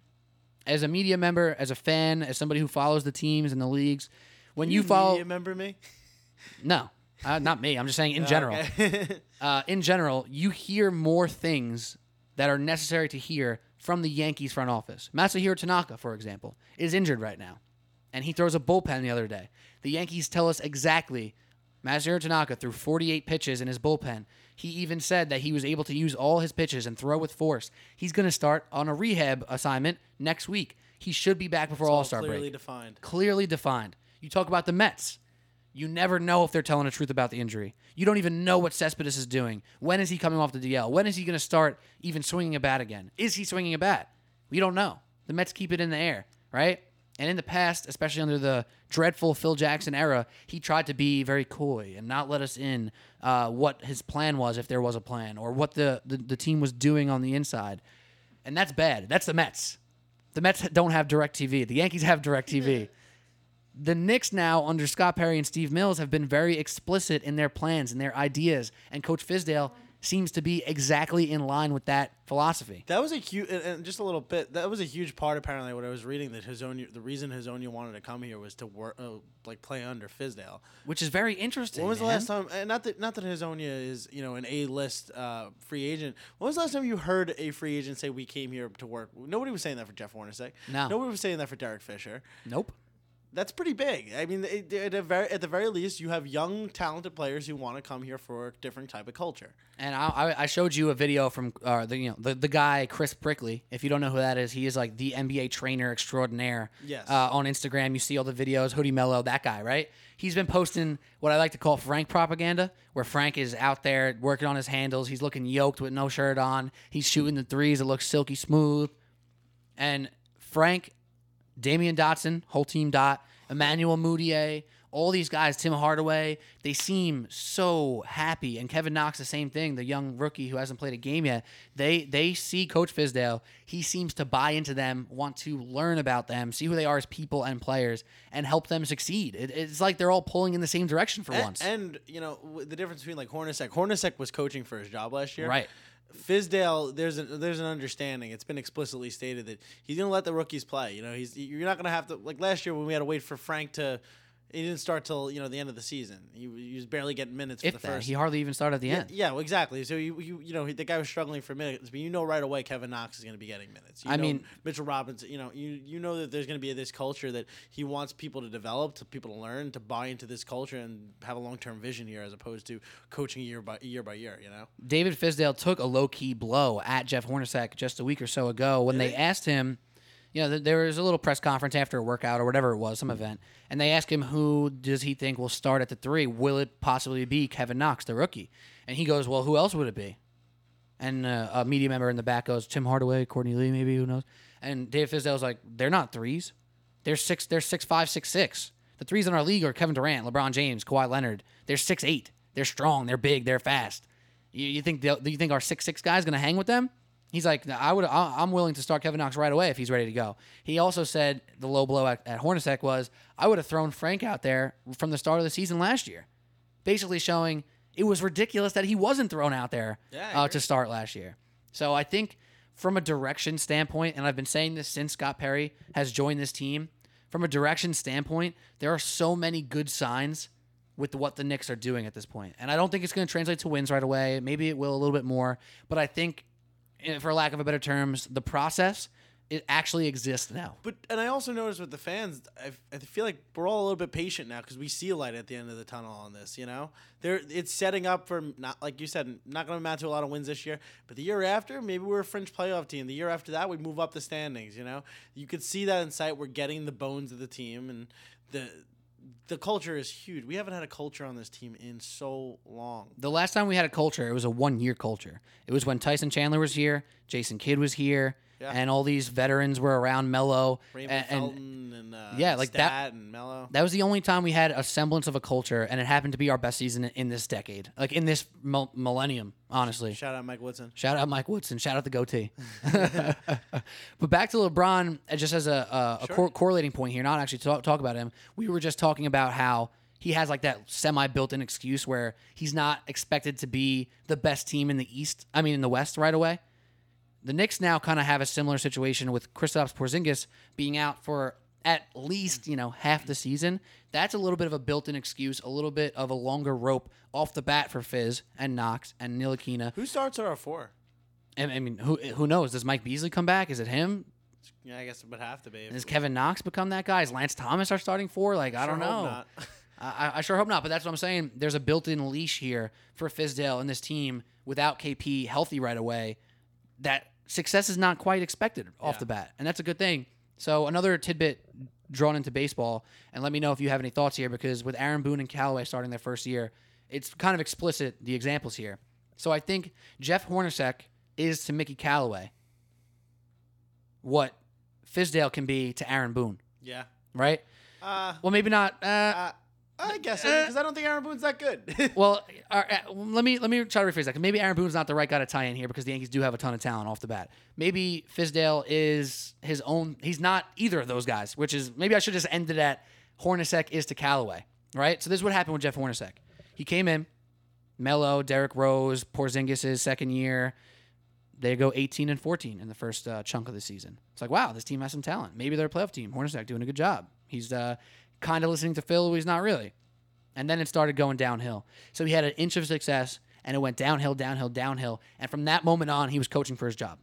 As a media member, as a fan, as somebody who follows the teams and the leagues, when you, follow, remember me? no, uh, not me. I'm just saying in general. Okay. uh, in general, you hear more things that are necessary to hear from the Yankees front office. Masahiro Tanaka, for example, is injured right now, and he throws a bullpen the other day. The Yankees tell us exactly. Masahiro Tanaka threw 48 pitches in his bullpen. He even said that he was able to use all his pitches and throw with force. He's going to start on a rehab assignment next week. He should be back before All Star break clearly defined. clearly defined. You talk about the Mets. You never know if they're telling the truth about the injury. You don't even know what Cespedes is doing. When is he coming off the DL? When is he going to start even swinging a bat again? Is he swinging a bat? We don't know. The Mets keep it in the air, right? And in the past, especially under the dreadful Phil Jackson era, he tried to be very coy and not let us in uh, what his plan was, if there was a plan, or what the, the, the team was doing on the inside. And that's bad. That's the Mets. The Mets don't have direct TV. The Yankees have direct TV the Knicks now under Scott Perry and Steve Mills have been very explicit in their plans and their ideas, and Coach Fizdale seems to be exactly in line with that philosophy. That was a huge, and, and just a little bit. That was a huge part, apparently, what I was reading. That Hezonja, the reason Hezonja wanted to come here was to work, uh, like play under Fizdale. Which is very interesting. When was the last time? And not that not that Hezonja is you know an A list uh, free agent. When was the last time you heard a free agent say we came here to work? Nobody was saying that for Jeff Hornacek. No. Nobody was saying that for Derek Fisher. Nope. That's pretty big. I mean, it, at, the very, at the very least, you have young, talented players who want to come here for a different type of culture. And I, I- I showed you a video from uh, the you know the, the guy Chris Brickley. If you don't know who that is, he is like the NBA trainer extraordinaire. Yes. Uh, on Instagram, you see all the videos. Hoodie Melo, that guy, right? He's been posting what I like to call Frank propaganda, where Frank is out there working on his handles. He's looking yoked with no shirt on. He's shooting the threes. It looks silky smooth. And Frank, Damyean Dotson, whole team dot, Emmanuel Mudiay, all these guys, Tim Hardaway, they seem so happy. And Kevin Knox, the same thing, the young rookie who hasn't played a game yet. They they see Coach Fizdale. He seems to buy into them, want to learn about them, see who they are as people and players, and help them succeed. It, it's like they're all pulling in the same direction for And, once. and you know the difference between like Hornacek. Hornacek was coaching for his job last year. Right. Fizdale, there's a, there's an understanding. It's been explicitly stated that he's gonna let the rookies play. You know, he's you're not gonna have to like last year when we had to wait for Frank to. He didn't start till you know the end of the season. He, he was barely getting minutes for if the that, first. he hardly even started at the yeah, end. yeah, well, exactly. So you, you you know the guy was struggling for minutes, but you know right away Kevin Knox is going to be getting minutes. You I know mean- Mitchell Robinson. You know you you know that there's going to be this culture that he wants people to develop, to people to learn, to buy into this culture and have a long term vision here, as opposed to coaching year by year by year. You know. David Fizdale took a low key blow at Jeff Hornacek just a week or so ago when they asked him, you know, th- there was a little press conference after a workout or whatever it was, some event, and they asked him who does he think will start at the three? Will it possibly be Kevin Knox, the rookie? And he goes, well, who else would it be? And uh, a media member in the back goes, Tim Hardaway, Courtney Lee, maybe who knows? And David Fizdale's like, they're not threes. They're six. They're six five, six six. The threes in our league are Kevin Durant, LeBron James, Kawhi Leonard. They're six eight. They're strong. They're big. They're fast. You, you think do you think our six six guy's gonna hang with them? He's like, I would. I'm willing to start Kevin Knox right away if he's ready to go. He also said the low blow at, at Hornacek was I would have thrown Frank out there from the start of the season last year, basically showing it was ridiculous that he wasn't thrown out there Yeah, uh, to start last year. So I think from a direction standpoint, and I've been saying this since Scott Perry has joined this team, from a direction standpoint, there are so many good signs with what the Knicks are doing at this point. And I don't think it's going to translate to wins right away. Maybe it will a little bit more, but I think for lack of a better terms, the process it actually exists now. But and I also noticed with the fans, I, I feel like we're all a little bit patient now because we see a light at the end of the tunnel on this. You know, there it's setting up for not like you said, not going to amount to a lot of wins this year, but the year after, maybe we're a fringe playoff team. The year after that, we move up the standings. You know, you could see that in sight. We're getting the bones of the team, and the the culture is huge. We haven't had a culture on this team in so long. The last time we had a culture, it was a one year culture. It was when Tyson Chandler was here, Jason Kidd was here, Yeah. and all these veterans were around Melo. Raymond and, and and uh, Yeah, like that. And Melo. That was the only time we had a semblance of a culture, and it happened to be our best season in this decade, like in this mil- millennium. Honestly, Shout out Mike Woodson. Shout out Mike Woodson. Shout out the goatee. but back to LeBron, uh, just as a, a, a Sure. cor- correlating point here, not actually talk, talk about him. We were just talking about how he has like that semi built-in excuse where he's not expected to be the best team in the East. I mean, in the West right away. The Knicks now kind of have a similar situation with Kristaps Porzingis being out for at least you know half the season. That's a little bit of a built-in excuse, a little bit of a longer rope off the bat for Fizz and Knox and Ntilikina. Who starts at our four? And I mean, who who knows? Does Mike Beasley come back? Is it him? Yeah, I guess it would have to be. Does Kevin Knox become that guy? Is Lance Thomas our starting four? Like I Sure don't know. I- I sure hope not. But that's what I'm saying. There's a built-in leash here for Fizdale and this team without KP healthy right away. That success is not quite expected off Yeah. the bat, and that's a good thing. So another tidbit drawn into baseball, and let me know if you have any thoughts here because with Aaron Boone and Callaway starting their first year, it's kind of explicit the examples here. So I think Jeff Hornacek is to Mickey Callaway what Fizdale can be to Aaron Boone, Yeah. right? Uh, Well, maybe not. Uh, uh, I guess because I don't think Aaron Boone's that good. well, uh, uh, let me let me try to rephrase that. Maybe Aaron Boone's not the right guy to tie in here because the Yankees do have a ton of talent off the bat. Maybe Fizdale is his own. He's not either of those guys. Which is maybe I should just end it at Hornacek is to Callaway, right? So this is what happened with Jeff Hornacek. He came in, Melo, Derrick Rose, Porzingis' second year. They go 18 and 14 in the first uh, chunk of the season. It's like, wow, this team has some talent. Maybe they're a playoff team. Hornacek doing a good job. He's uh, kind of listening to Phil, he's not really. And then it started going downhill. So he had an inch of success, and it went downhill, downhill, downhill. And from that moment on, he was coaching for his job.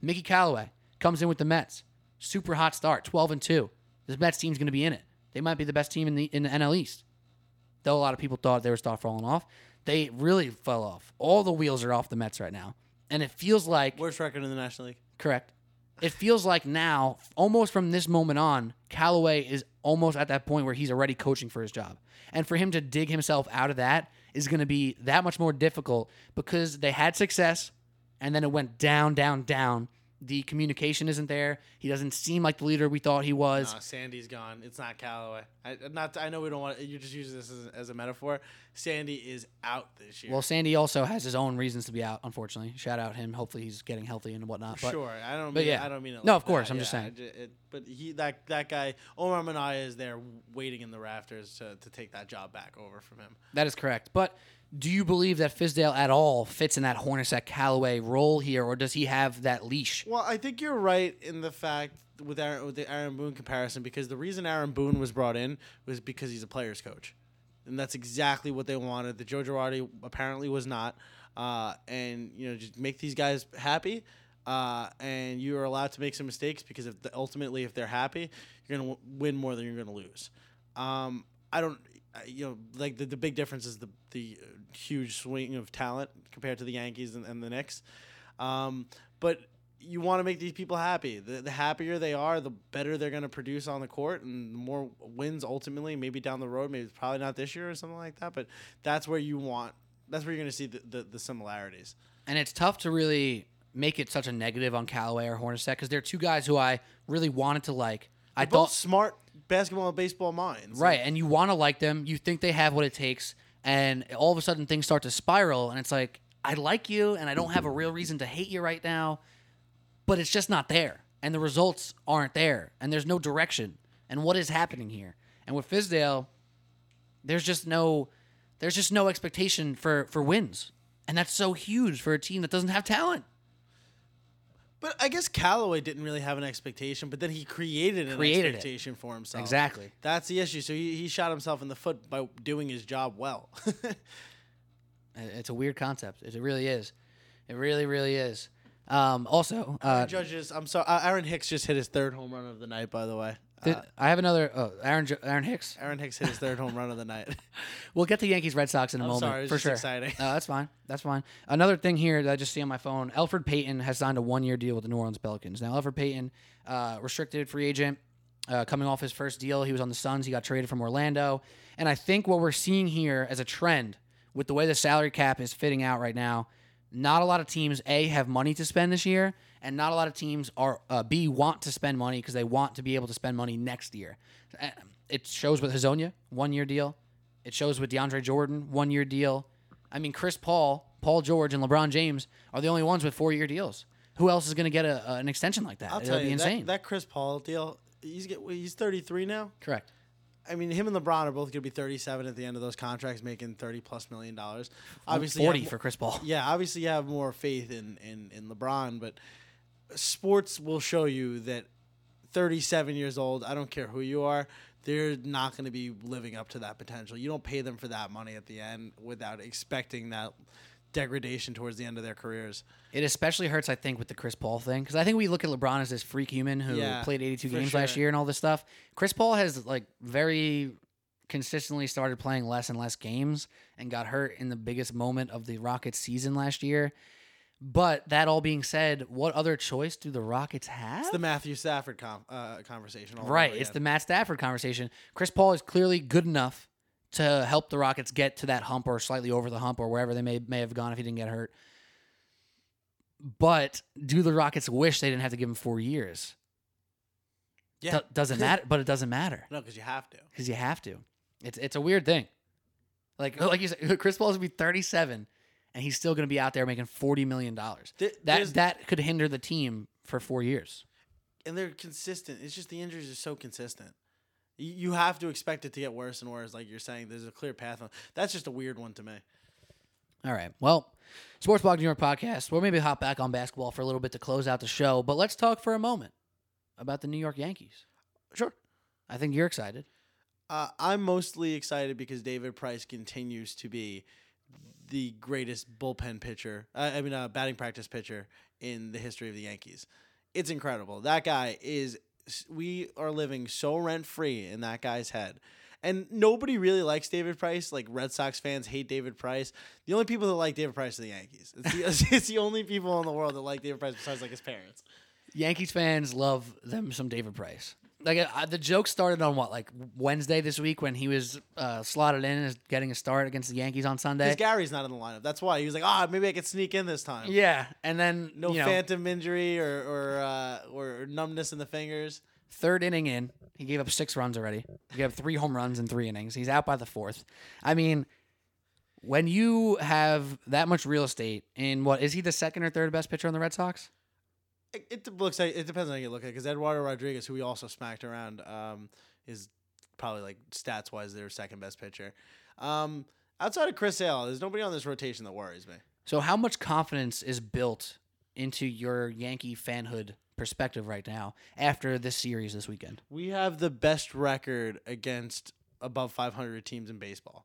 Mickey Callaway comes in with the Mets. Super hot start, 12 and 2. This Mets team's going to be in it. They might be the best team in the in the NL East. Though a lot of people thought they were start falling off, they really fell off. All the wheels are off the Mets right now. And it feels like Worst record in the National League. Correct. It feels like now, almost from this moment on, Callaway is almost at that point where he's already coaching for his job. And for him to dig himself out of that is going to be that much more difficult because they had success and then it went down, down, down. The communication isn't there. He doesn't seem like the leader we thought he was. No, Sandy's gone. It's not Callaway. I not. I know we don't want. You just use this as, as a metaphor. Sandy is out this year. Well, Sandy also has his own reasons to be out, unfortunately. Shout out him. Hopefully he's getting healthy and whatnot. But sure. I don't. but mean, yeah. I don't mean it. No, like of course, that, I'm just saying. I ju- it- but he that that guy Omar Minaya is there waiting in the rafters to, to take that job back over from him. That is correct. But do you believe that Fizdale at all fits in that Hornacek Callaway role here, or does he have that leash? Well, I think you're right in the fact with Aaron, with the Aaron Boone comparison because the reason Aaron Boone was brought in was because he's a players coach, and that's exactly what they wanted. The Joe Girardi apparently was not, uh, and you know just make these guys happy, uh, and you are allowed to make some mistakes because if the, ultimately if they're happy, you're gonna w- win more than you're gonna lose. Um, I don't, you know, like the, the big difference is the the huge swing of talent compared to the Yankees and, and the Knicks. Um, but you want to make these people happy. The, the happier they are, the better they're going to produce on the court, and the more wins ultimately. Maybe down the road, maybe it's probably not this year or something like that. But that's where you want. That's where you're going to see the, the, the similarities. And it's tough to really make it such a negative on Callaway or Hornacek because they're two guys who I really wanted to like. I They're both thought smart basketball and baseball minds. right, and you want to like them. You think they have what it takes, and all of a sudden things start to spiral, and it's like I like you, and I don't have a real reason to hate you right now, but it's just not there, and the results aren't there, and there's no direction, and what is happening here? And with Fizdale, there's just no, there's just no expectation for for wins, and that's so huge for a team that doesn't have talent. But I guess Callaway didn't really have an expectation, but then he created an Created it. expectation for himself. Exactly. That's the issue. So he, he shot himself in the foot by doing his job well. It's a weird concept. It really is. It really, really is. Um, also, uh, Judges, I'm sorry. Uh, Aaron Hicks just hit his third home run of the night. By the way, th- uh, I have another. Oh, Aaron Aaron Hicks. Aaron Hicks hit his third home run of the night. We'll get to Yankees Red Sox in a I'm moment sorry, for sure. exciting. No, that's fine. That's fine. Another thing here that I just see on my phone: Elfrid Payton has signed a one-year deal with the New Orleans Pelicans. Now, Elfrid Payton, uh, restricted free agent, uh, coming off his first deal. He was on the Suns. He got traded from Orlando, and I think what we're seeing here as a trend with the way the salary cap is fitting out right now, not a lot of teams a have money to spend this year, and not a lot of teams are uh, B want to spend money because they want to be able to spend money next year. Uh, It shows with Hezonja, one year deal. It shows with DeAndre Jordan, one year deal. I mean, Chris Paul, Paul George, and LeBron James are the only ones with four year deals. Who else is going to get a, an extension like that? I'll It'll tell be you insane. That, that Chris Paul deal. He's get he's 33 now. Correct. I mean, him and LeBron are both going to be 37 at the end of those contracts, making 30 plus million dollars. Obviously, you have forty for Chris Paul. Yeah, obviously you have more faith in, in, in LeBron, but sports will show you that 37 years old, I don't care who you are, they're not going to be living up to that potential. You don't pay them for that money at the end without expecting that degradation towards the end of their careers. It especially hurts, I think, with the Chris Paul thing because I think we look at LeBron as this freak human who Yeah, played 82 for games last year and all this stuff. Chris Paul has like very consistently started playing less and less games and got hurt in the biggest moment of the Rockets season last year. But that all being said, what other choice do the Rockets have? It's the Matthew Stafford com- uh, conversation. right, it's the. Matt Stafford conversation. Chris Paul is clearly good enough to help the Rockets get to that hump or slightly over the hump or wherever they may may have gone if he didn't get hurt. But do the Rockets wish they didn't have to give him four years? yeah. Do- doesn't matter, but it doesn't matter No, because you have to. because you have to. It's it's a weird thing. Like like you said, Chris Paul's gonna be thirty seven, and he's still gonna be out there making forty million dollars. There- That that could hinder the team for four years. and they're consistent. It's just the injuries are so consistent. You, you have to expect it to get worse and worse, like you're saying. There's a clear path. On, that's just a weird one to me. All right. Well, Sports Blog New York podcast. We'll maybe hop back on basketball for a little bit to close out the show, but let's talk for a moment about the New York Yankees. Sure. I think you're excited. Uh, I'm mostly excited because David Price continues to be the greatest bullpen pitcher. Uh, I mean, uh, batting practice pitcher in the history of the Yankees. It's incredible. That guy is. We are living so rent free in that guy's head. And nobody really likes David Price. Like Red Sox fans hate David Price. The only people that like David Price are the Yankees. It's the, it's the only people in the world that like David Price besides like his parents. Yankees fans love them some David Price. Like uh, the joke started on what, like Wednesday this week when he was uh, slotted in as getting a start against the Yankees on Sunday. Because Gary's not in the lineup. That's why he was like, ah, maybe I could sneak in this time. Yeah, and then No you know, phantom injury or or uh, or numbness in the fingers. third inning in, he gave up six runs already. He gave up three home runs in three innings. He's out by the fourth. I mean, when you have that much real estate in what is he the second or third best pitcher on the Red Sox? It, it looks like it depends on how you look at it. Because Eduardo Rodriguez, who we also smacked around, um, is probably like stats wise their second best pitcher. Um, outside of Chris Sale, there's nobody on this rotation that worries me. So how much confidence is built into your Yankee fanhood perspective right now after this series this weekend? We have the best record against above 500 teams in baseball.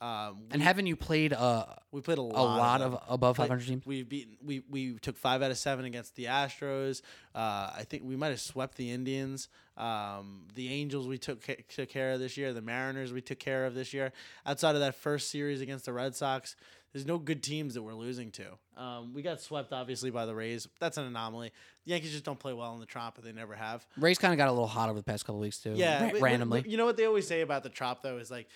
Um, And we, haven't you played a we played a a lot, lot them. of above 500 teams? We've beaten. We we took five out of seven against the Astros. Uh, I think we might have swept the Indians. Um, the Angels we took took care of this year. The Mariners we took care of this year. Outside of that first series against the Red Sox, there's no good teams that we're losing to. Um, we got swept obviously by the Rays. That's an anomaly. The Yankees just don't play well in the Trop, but they never have. Rays kind of got a little hot over the past couple weeks too. Yeah, but- randomly. you know what they always say about the Trop though is like,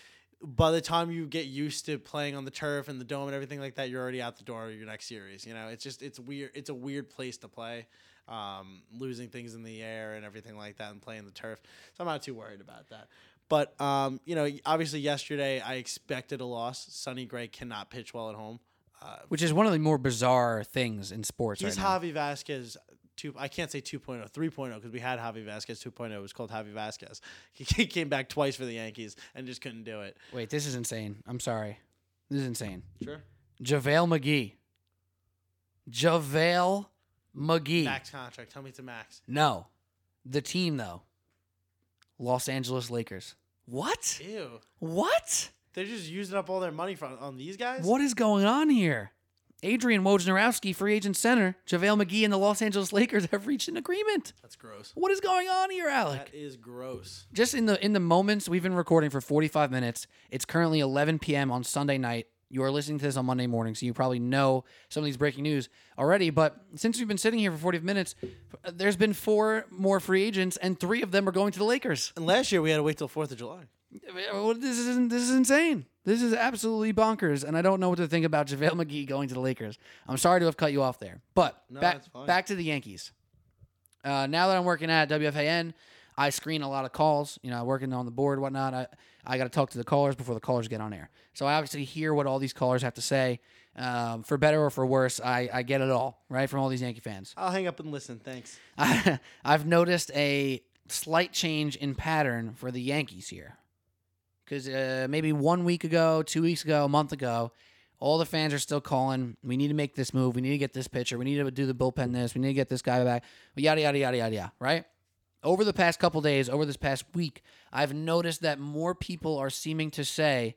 by the time you get used to playing on the turf and the dome and everything like that, you're already out the door of your next series. You know, it's just it's weird. It's a weird place to play, um, losing things in the air and everything like that, and playing the turf. So I'm not too worried about that. But um, you know, obviously yesterday I expected a loss. Sonny Gray cannot pitch well at home. Uh, which is one of the more bizarre things in sports He's right. Javi Vasquez. Two, I can't say 2.0, 3.0 because we had Javi Vasquez 2.0. It was called Javi Vasquez. He, he came back twice for the Yankees and just couldn't do it. Wait, this is insane. I'm sorry. This is insane. Sure. JaVale McGee. JaVale McGee. Max contract. Tell me it's a max. No. The team though. Los Angeles Lakers. What? Ew. What? They're just using up all their money for, on these guys? What is going on here? Adrian Wojnarowski, free agent center, JaVale McGee and the Los Angeles Lakers have reached an agreement. That's gross. What is going on here, Alec? That is gross. just in the in the moments we've been recording for 45 minutes it's currently 11 p.m on sunday night you are listening to this on monday morning so you probably know some of these breaking news already but since we've been sitting here for 40 minutes there's been four more free agents and three of them are going to the lakers And last year we had to wait till 4th of July. Well, This is this is insane. This is absolutely bonkers, and I don't know what to think about JaVale McGee going to the Lakers. I'm sorry to have cut you off there, but No, back back to the Yankees. Uh, now that I'm working at WFAN, I screen a lot of calls. You know, working on the board, whatnot. I I got to talk to the callers before the callers get on air. So I obviously hear what all these callers have to say. Um, for better or for worse, I, I get it all right from all these Yankee fans. I'll hang up and listen. Thanks. I, I've noticed a slight change in pattern for the Yankees here. Because uh, maybe one week ago, two weeks ago, a month ago, all the fans are still calling. We need to make this move. We need to get this pitcher. We need to do the bullpen this. We need to get this guy back. Yada, yada, yada, yada, yada, right? Over the past couple days, over this past week, I've noticed that more people are seeming to say,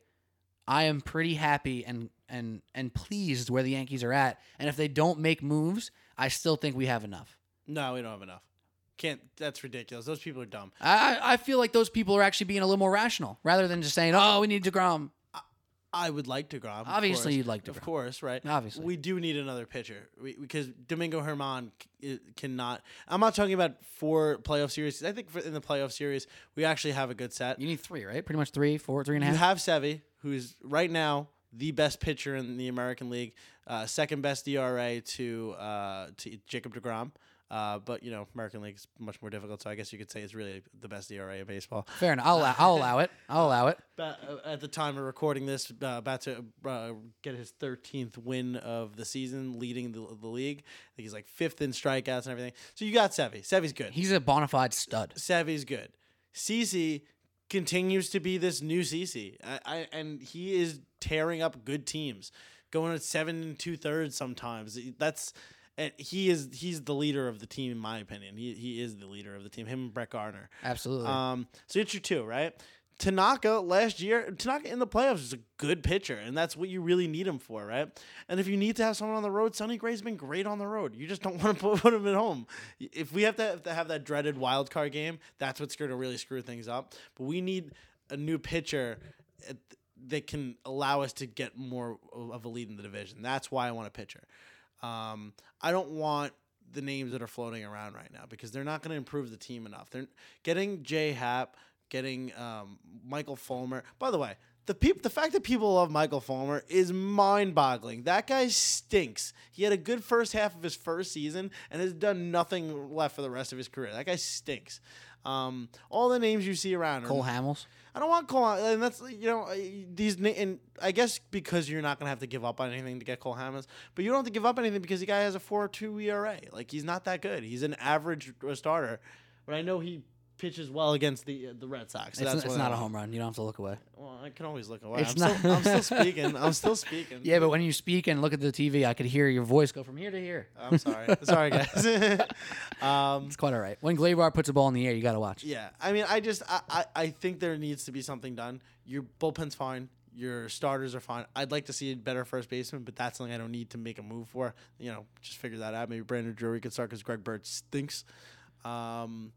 I am pretty happy and, and, and pleased where the Yankees are at. And if they don't make moves, I still think we have enough. No, we don't have enough. Can't. That's ridiculous. Those people are dumb. I, I feel like those people are actually being a little more rational rather than just saying, "Oh, we need Degrom." I would like to Grom. Obviously you'd like to Of course, right? Obviously. we do need another pitcher we, because Domingo German c- cannot. I'm not talking about four playoff series. I think for, in the playoff series we actually have a good set. You need three, right? Pretty much three, four, three and You have Sevy, who's right now the best pitcher in the American League, uh, second best DRA to uh, to Jacob Degrom. Uh, but you know, American League is much more difficult, so I guess you could say it's really the best ERA in baseball. Fair enough. I'll allow, I'll allow it. I'll allow it. Ba- uh, at the time of recording this, uh, about to uh, get his 13th win of the season, leading the, the league. I think he's like fifth in strikeouts and everything. So you got Sevy. Sevy's good. He's a bona fide stud. Sevy's good. CC continues to be this new CC, I, I, and he is tearing up good teams, going at seven and two thirds sometimes. That's and he is he's the leader of the team in my opinion. He he is the leader of the team. Him and Brett Gardner. Absolutely. Um, so it's your two, right? Tanaka last year, Tanaka in the playoffs is a good pitcher, and that's what you really need him for, right? And if you need to have someone on the road, Sonny Gray's been great on the road. You just don't want to put, put him at home. If we have to, have to have that dreaded wild card game, that's what's going to really screw things up. But we need a new pitcher that can allow us to get more of a lead in the division. That's why I want a pitcher. Um, I don't want the names that are floating around right now because they're not going to improve the team enough. They're getting Jay Happ, getting um, Michael Fulmer. By the way, the peop- the fact that people love Michael Fulmer is mind-boggling. That guy stinks. He had a good first half of his first season and has done nothing left for the rest of his career. That guy stinks. Um, all the names you see around Cole Hamels. I don't want Cole, and that's you know these and I guess because you're not gonna have to give up on anything to get Cole Hamels, but you don't have to give up anything because the guy has a four two ERA. Like he's not that good. He's an average starter, but I know he pitches well against the uh, the Red Sox. So It's, that's it's what not I a home run. You don't have to look away. Well, I can always look away. It's I'm, not- still, I'm still speaking. I'm still speaking. Yeah, but when you speak and look at the TV, I could hear your voice go from here to here. I'm sorry. sorry, guys. um, It's quite all right. When Gleyber puts a ball in the air, you got to watch. Yeah, I mean, I just I, I, I think there needs to be something done. Your bullpen's fine. Your starters are fine. I'd like to see a better first baseman, but that's something I don't need to make a move for. You know, just figure that out. Maybe Brandon Drury could start because Greg Bird stinks. Um,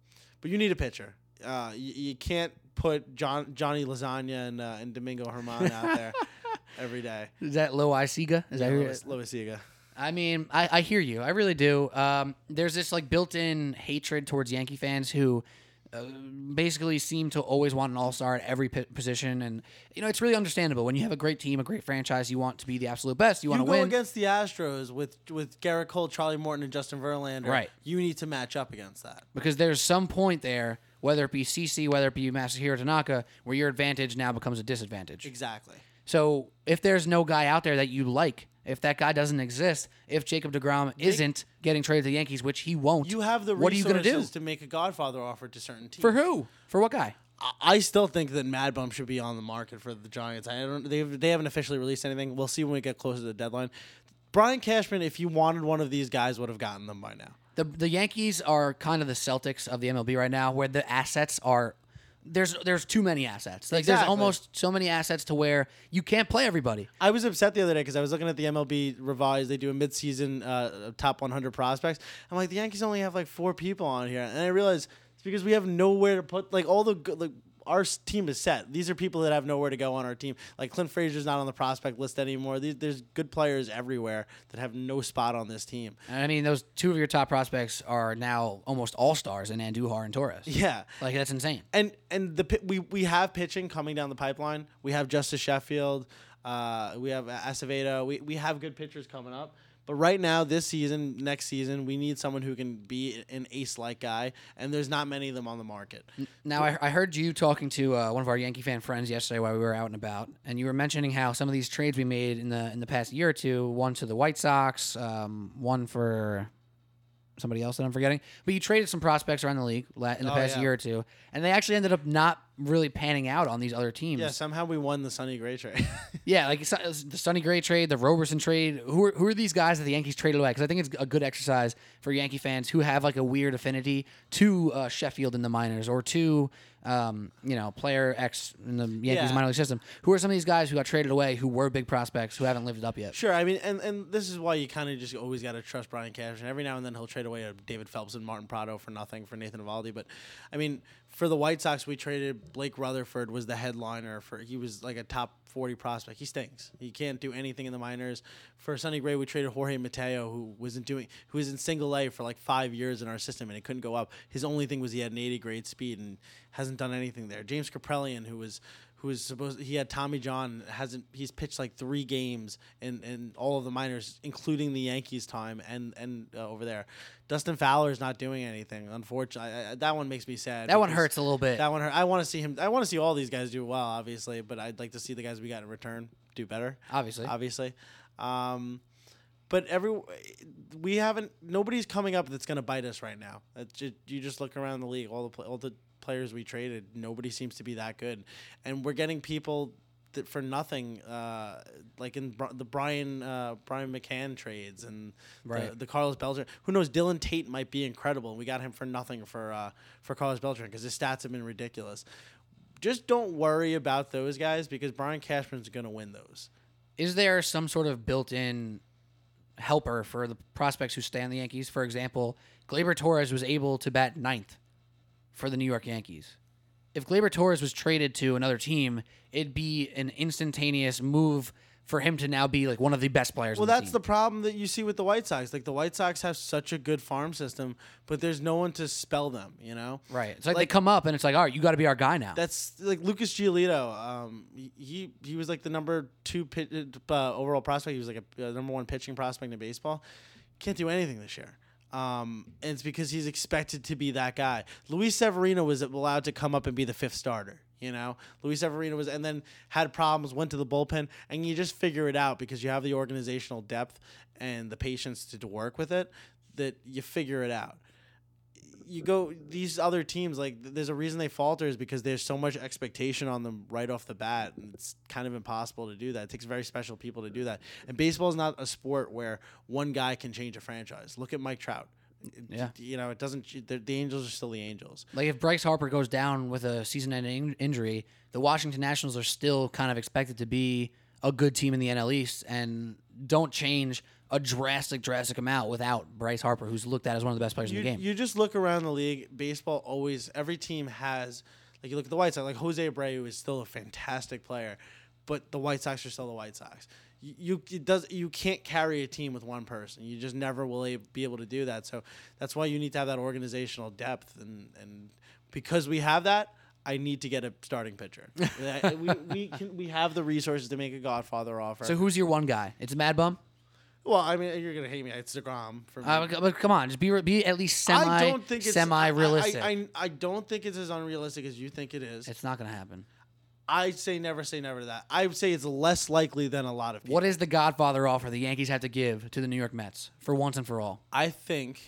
but you need a pitcher. Uh, you, you can't put John Johnny Lasagna and uh, and Domingo German out there every day. Is that Loaisiga? Is that who you're- Lois, Loaisiga. I mean, I, I hear you. I really do. Um, there's this like built-in hatred towards Yankee fans who uh, basically seem to always want an all-star at every p- position, and you know it's really understandable. When you have a great team, a great franchise, you want to be the absolute best. You want to win. against the Astros with with Gerrit Cole, Charlie Morton, and Justin Verlander. Right. You need to match up against that. because there's some point there, whether it be CC, whether it be Masahiro Tanaka, where your advantage now becomes a disadvantage. Exactly. So if there's no guy out there that you like, if that guy doesn't exist, if Jacob Degrom isn't getting traded to the Yankees, which he won't, You have the what are you resources gonna do to make a Godfather offer to certain teams. for who? For what guy? I- still think that Mad Bum should be on the market for the Giants. I don't. They they haven't officially released anything. We'll see when we get closer to the deadline. Brian Cashman, if you wanted one of these guys, would have gotten them by now. The the Yankees are kind of the Celtics of the MLB right now, where the assets are. There's there's too many assets. Like there's almost so many assets to where you can't play everybody. I was upset the other day because I was looking at the MLB revised. They do a midseason uh, top 100 prospects. I'm like, the Yankees only have like four people on here, and I realized it's because we have nowhere to put like all the good, like our team is set. These are people that have nowhere to go on our team. Like Clint Frazier's not on the prospect list anymore. These, there's good players everywhere that have no spot on this team. I mean, those two of your top prospects are now almost all stars in Andujar and Torres. Yeah. Like that's insane. and and the we we have pitching coming down the pipeline. We have Justus Sheffield. Uh, we have Acevedo. We we have good pitchers coming up. But right now, this season, next season, we need someone who can be an ace-like guy, and there's not many of them on the market. Now, I, I heard you talking to uh, one of our Yankee fan friends yesterday while we were out and about, and you were mentioning how some of these trades we made in the in the past year or two, one to the White Sox, um, one for somebody else that I'm forgetting, but you traded some prospects around the league in the Oh, past yeah. year or two, and they actually ended up not really panning out on these other teams. Yeah, somehow we won the Sonny Gray trade. Yeah, like the Sonny Gray trade, the Robertson trade. Who are, who are these guys that the Yankees traded away? Because I think it's a good exercise for Yankee fans who have like a weird affinity to uh, Sheffield in the minors or to um, you know player X in the Yankees Yeah. minor league system. Who are some of these guys who got traded away who were big prospects who haven't lived it up yet? Sure, I mean, and, and this is why you kind of just always got to trust Brian Cash. And every now and then he'll trade away a David Phelps and Martin Prado for nothing for Nathan Eovaldi. But I mean, for the White Sox, we traded Blake Rutherford was the headliner for. He was like a top forty prospect. He stinks. He can't do anything in the minors. For Sonny Gray, we traded Jorge Mateo, who wasn't doing, who was in single A for like five years in our system, and he couldn't go up. His only thing was he had an eighty grade speed and hasn't done anything there. James Kaprielian, who was who is supposed he had Tommy John hasn't he's pitched like three games in, in all of the minors including the Yankees time and and uh, over there Dustin Fowler is not doing anything unfortunately I, I, that one makes me sad That one hurts a little bit. that one hurt I want to see him I want to see all these guys do well obviously but I'd like to see the guys we got in return do better Obviously. obviously um but every we haven't nobody's coming up that's going to bite us right now. It's ju- you just look around the league, all the all the players we traded, nobody seems to be that good, and we're getting people that for nothing, uh, like in the Brian uh, Brian McCann trades and Right. the, the Carlos Beltran. Who knows? Dillon Tate might be incredible, and we got him for nothing for uh, for Carlos Beltran because his stats have been ridiculous. Just don't worry about those guys because Brian Cashman's going to win those. Is there some sort of built-in helper for the prospects who stay on the Yankees? For example, Gleyber Torres was able to bat ninth for the New York Yankees. If Gleyber Torres was traded to another team, it'd be an instantaneous move for him to now be like one of the best players. Well, the that's team. the problem that you see with the White Sox. Like the White Sox have such a good farm system, but there's no one to spell them. You know, right. It's like, they come up and it's like, all right, you got to be our guy now. that's like Lucas Giolito. Um, he he was like the number two pit, uh, overall prospect. He was like a uh, number one pitching prospect in baseball. Can't do anything this year. Um, and it's because he's expected to be that guy. Luis Severino was allowed to come up and be the fifth starter. You know, Luis Severino was, and then had problems, went to the bullpen, and you just figure it out because you have the organizational depth and the patience to, to work with it. That you figure it out you go these other teams like there's a reason they falter is because there's so much expectation on them right off the bat and it's kind of impossible to do that. It takes very special people to do that. And baseball is not a sport where one guy can change a franchise. Look at mike trout. Yeah. you know it doesn't the, the angels are still the angels. Like if Bryce Harper goes down with a season-ending in- injury, the Washington Nationals are still kind of expected to be a good team in the NL East and don't change a drastic, drastic amount without Bryce Harper, who's looked at as one of the best players you, in the game. you just look around the league baseball always every team has like you look at the white sox like jose abreu is still a fantastic player but the white sox are still the white sox you, you it does you can't carry a team with one person you just never will a- be able to do that so that's why you need to have that organizational depth and and because we have that I need to get a starting pitcher. We, we, can, we have the resources to make a Godfather offer. so who's your one guy? It's Mad Bum. Well, I mean, you're gonna hate me. It's Degrom for me. Uh, but come on, just be be at least semi I don't think it's semi realistic. I, I, I don't think it's as unrealistic as you think it is. it's not going to happen. I say never say never to that. I would say it's less likely than a lot of people. What is the Godfather offer the Yankees have to give to the New York Mets for once and for all? I think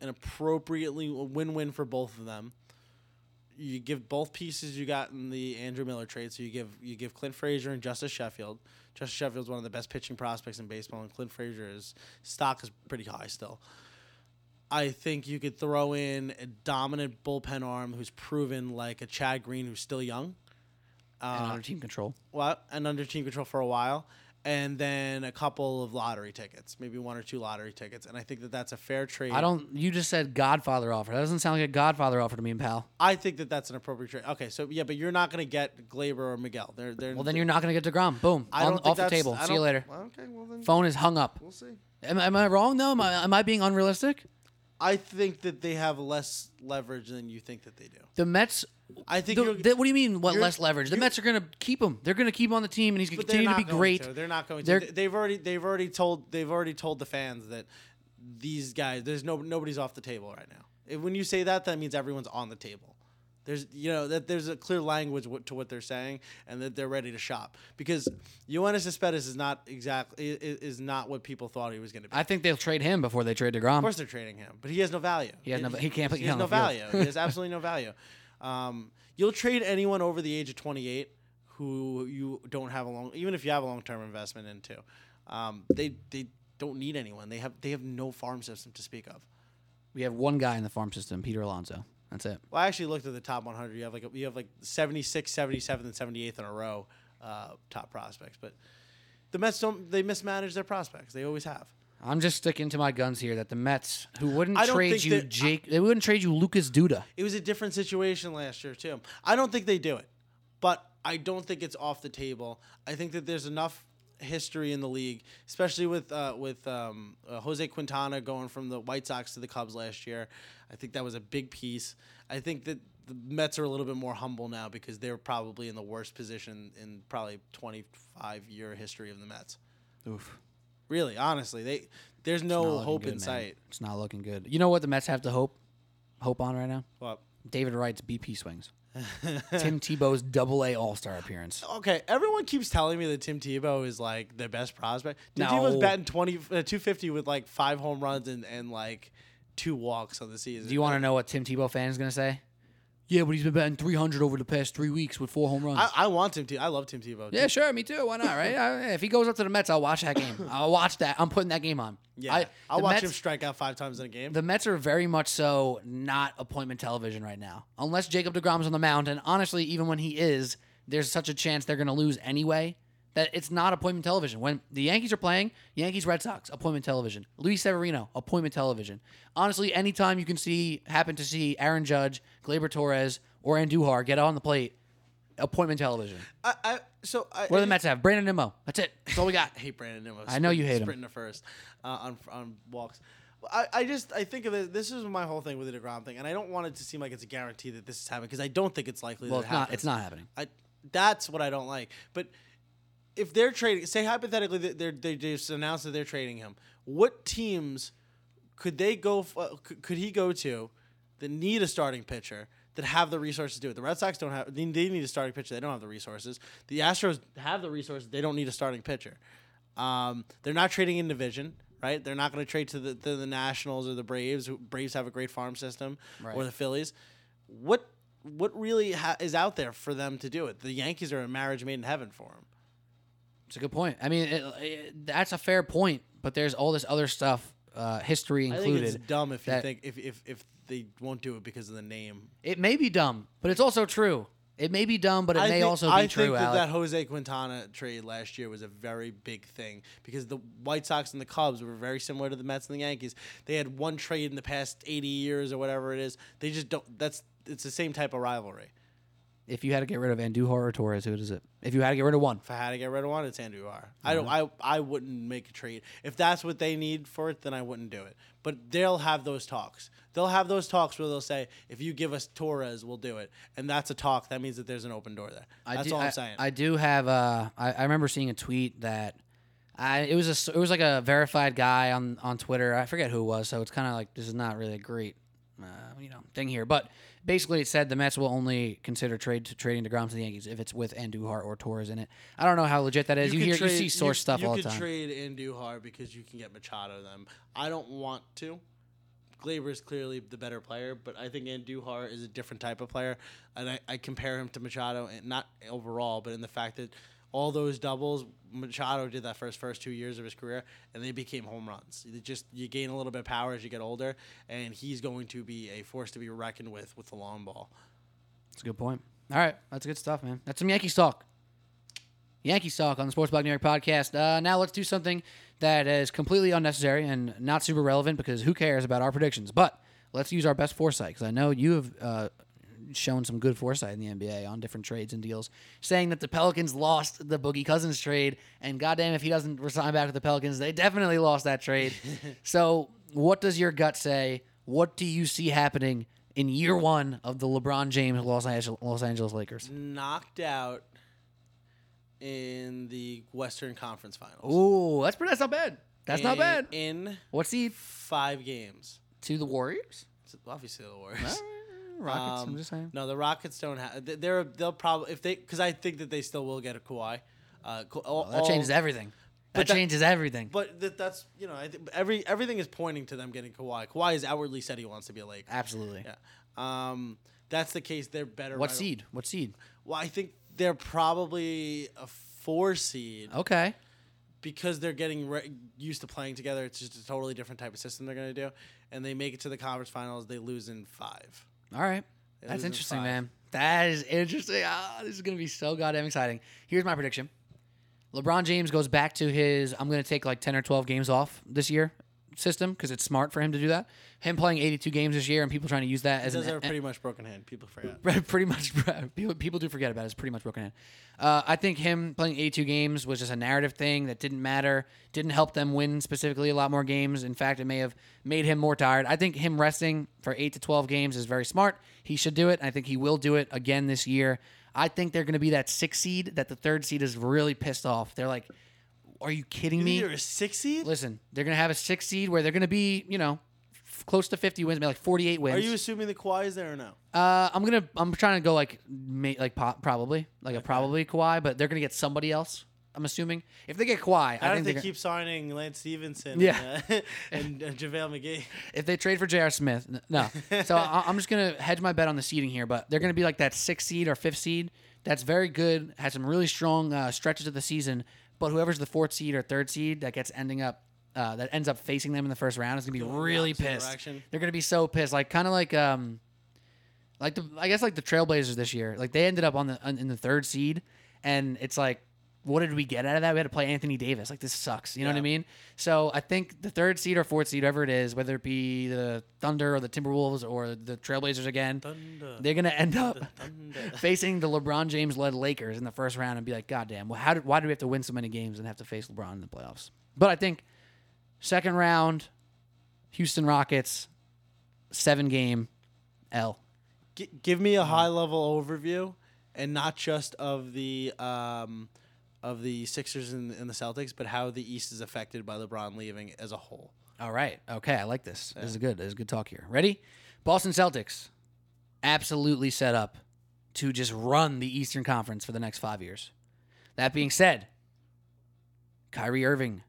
an appropriately win-win for both of them. You give both pieces you got in the Andrew Miller trade. So you give you give Clint Frazier and Justus Sheffield. Justus Sheffield's one of the best pitching prospects in baseball, and Clint Frazier's stock is pretty high still. I think you could throw in a dominant bullpen arm who's proven like a Chad Green who's still young. and Uh, under team control. well, and under team control for a while, and then a couple of lottery tickets, maybe one or two lottery tickets, and I think that that's a fair trade. I don't. You just said Godfather offer. That doesn't sound like a Godfather offer to me, and pal. I think that that's an appropriate trade. Okay, so yeah, but you're not going to get Gleyber or Miguel. They're they're. Well, then you're not going to get Degrom. Boom. I don't think off the table. I See you later. okay, well then Phone is hung up. we'll see. Am, am I wrong though? Am I, am I being unrealistic? I think that they have less leverage than you think that they do. The Mets. I think the- the- what do you mean? What less leverage? The Mets are going to keep him. They're going to keep him on the team, and he's going to continue to be great. to. They're not going They're- to. They- They've already they've already told they've already told the fans that these guys there's no nobody's off the table right now. If, when you say that, that means everyone's on the table. There's you know that there's a clear language to what they're saying and that they're ready to shop because Yoenis Cespedes is not exactly is, is not what people thought he was going to be. I think they'll trade him before they trade Degrom. Of course, they're trading him, but he has no value. He has no- he can't He he has no value. he has absolutely no value. Um, you'll trade anyone over the age of 28 who you don't have a long, even if you have a long term investment into. Um, they they don't need anyone. They have they have no farm system to speak of. We have one guy in the farm system, Peter Alonso. That's it. Well, I actually looked at the top 100. You have like you have like 76, 77, and 78th in a row uh, top prospects, but the Mets don't they mismanage their prospects. They always have. I'm just sticking to my guns here that the Mets, who wouldn't I trade you that- Jake, they wouldn't trade you Lucas Duda. It was a different situation last year too. I don't think they do it, but I don't think it's off the table. I think that there's enough history in the league, especially with uh, with um, uh, Jose Quintana going from the White Sox to the Cubs last year. I think that was a big piece. I think that the Mets are a little bit more humble now because they're probably in the worst position in probably 25 year history of the Mets. Oof. Really, honestly, they there's no hope good, in man. sight. It's not looking good. You know what the Mets have to hope hope on right now? Well, David Wright's BP swings. Tim Tebow's double A All Star appearance. Okay, everyone keeps telling me that Tim Tebow is like their best prospect. Tim No. Tebow's batting 20, uh, 250 with like five home runs and, and like two walks on the season. Do you want to know what Tim Tebow fan is going to say? Yeah, but he's been batting 300 over the past three weeks with four home runs. I, I want Tim Tebow. I love Tim Tebow. yeah, sure, me too. Why not, right? I- if he goes up to the Mets, I'll watch that game. I'll watch that. I'm putting that game on. yeah. I, I, will watch Mets, him strike out five times in a game. The Mets are very much so not appointment television right now. Unless Jacob DeGrom's on the mound, and honestly, even when he is, there's such a chance they're going to lose anyway that it's not appointment television. When the Yankees are playing, Yankees Red Sox, appointment television. Luis Severino, appointment television. Honestly, anytime you can see happen to see Aaron Judge, Gleyber Torres, or Andujar get on the plate, appointment television. I, I, so I, What do the Mets have? Brandon Nimmo. That's it. That's all we got. I hate Brandon Nimmo. I know you hate him. Sprinting to first uh, on on walks. I, I just I think of it. This is my whole thing with the Degrom thing, and I don't want it to seem like it's a guarantee that this is happening because I don't think it's likely. Well, that it's it not. happens. It's not happening. I that's what I don't like. But if they're trading, say hypothetically that they're, they just announced that they're trading him, what teams could they go? f- Uh, could, could he go to that need a starting pitcher that have the resources to do it? The Red Sox don't have. They, need a starting pitcher. They don't have the resources. The Astros have the resources. They don't need a starting pitcher. Um, they're not trading in division. Right, they're not going to trade to the to the Nationals or the Braves. who- Braves have a great farm system, or the Phillies. What what really ha- is out there for them to do it? The Yankees are a marriage made in heaven for them. It's a good point. I mean, it, it, that's a fair point, but there's all this other stuff, uh, history I think included. it's dumb if you that- think if, if if they won't do it because of the name. It may be dumb, but it's also true. It may be dumb, but it I may think, also be true. I true, think that, Alec. that Jose Quintana trade last year was a very big thing because the White Sox and the Cubs were very similar to the Mets and the Yankees. They had one trade in the past 80 years or whatever it is. They just don't. That's it's the same type of rivalry. If you had to get rid of Andujar or Torres, who is it? If you had to get rid of one, If I had to get rid of one, it's Andujar. I don't. I I wouldn't make a trade if that's what they need for it. Then I wouldn't do it. But they'll have those talks. They'll have those talks where they'll say, if you give us Torres, we'll do it. And that's a talk. That means that there's an open door there. I That's do, all I, I'm saying. I do have. Uh, I, I remember seeing a tweet that. I, it was a it was like a verified guy on, on Twitter. I forget who it was, so it's kind of like this is not really a great, uh, you know, thing here. But basically, it said the Mets will only consider trade to trading Degrom to the Yankees if it's with Andujar or Torres in it. I don't know how legit that is. You, could hear trade- you see source stuff you all the could time. trade Andujar because you can get Machado them. I don't want to. Gleyber is clearly the better player, but I think Andujar is a different type of player, and I, I compare him to Machado, and not overall, but in the fact that all those doubles Machado did that first first two years of his career, and they became home runs. It just you gain a little bit of power as you get older, and he's going to be a force to be reckoned with with the long ball. That's a good point. All right, that's good stuff, man. That's some Yankees talk. Yankees talk on the Sports Blog New York podcast. Uh, now let's do something that is completely unnecessary and not super relevant because who cares about our predictions? But let's use our best foresight because I know you have uh, shown some good foresight in the NBA on different trades and deals, saying that the Pelicans lost the Boogie Cousins trade, and goddamn if he doesn't resign back to the Pelicans, they definitely lost that trade. so, what does your gut say? What do you see happening in year one of the LeBron James Los Angeles, Los Angeles Lakers? Knocked out in the Western Conference Finals. Ooh, that's pretty, that's not bad. That's not bad. In what's he? five games. To the Warriors? It's obviously the Warriors. Right, Rockets. I'm Um, just saying. No, the Rockets don't have. they- They're they'll probably if they because I think that they still will get a Kawhi. Uh, all, Well, that all- changes everything. That, that- changes everything. But that, that's you know I think every everything is pointing to them getting Kawhi. Kawhi has outwardly said he wants to be a Laker. Absolutely. Yeah. Um, that's the case. They're better. What right- seed? What seed? Well, I think they're probably a four seed Okay. because they're getting re- used to playing together. It's just a totally different type of system they're going to do, and they make it to the conference finals. They lose in five. All right. They That's interesting, man. That is interesting. Ah, this is going to be so goddamn exciting. Here's my prediction LeBron James goes back to his, I'm going to take like 10 or 12 games off this year system because it's smart for him to do that. Him playing 82 games this year and people trying to use that He as does an, have a pretty much broken hand. People forget. Pretty much. People, people do forget about it. It's pretty much broken in. Uh, I think him playing 82 games was just a narrative thing that didn't matter, didn't help them win specifically a lot more games. In fact, it may have made him more tired. I think him resting for 8 to 12 games is very smart. He should do it. I think he will do it again this year. I think they're going to be that six seed that the third seed is really pissed off. They're like, are you kidding You me? you're a six seed? Listen, they're going to have a six seed where they're going to be, you know, f- close to 50 wins, maybe like 48 wins. Are you assuming the Kawhi is there or no? Uh, I'm gonna. I'm trying to go like, ma- like po- probably like a probably Kawhi, but they're gonna get somebody else. I'm assuming if they get Kawhi, I How think they keep signing Lance Stephenson Yeah. and, uh, and, uh, JaVale McGee? if they trade for J.R. Smith, no. so I- I'm just gonna hedge my bet on the seeding here, but they're gonna be like that sixth seed or fifth seed. That's very good. Has some really strong uh, stretches of the season, but whoever's the fourth seed or third seed that gets ending up. Uh, that ends up facing them in the first round is gonna be Going really opposite pissed. direction. They're gonna be so pissed, like kind of like um, like the I guess like the Trailblazers this year. Like they ended up on the on, in the third seed, and it's like, what did we get out of that? We had to play Anthony Davis. Like this sucks. You know what I mean? So I think the third seed or fourth seed, whatever it is, whether it be the Thunder or the Timberwolves or the Trailblazers again, Thunder, they're gonna end up facing the LeBron James led Lakers in the first round and be like, God damn, well, how did why do we have to win so many games and have to face LeBron in the playoffs? But I think second round, Houston Rockets, seven game L. G- give me a high level overview, and not just of the um, of the Sixers and, and the Celtics, but how the East is affected by LeBron leaving as a whole. All right. Okay, I like this. This is good. This is good talk here. Ready? Boston Celtics, absolutely set up to just run the Eastern Conference for the next five years. That being said, Kyrie Irving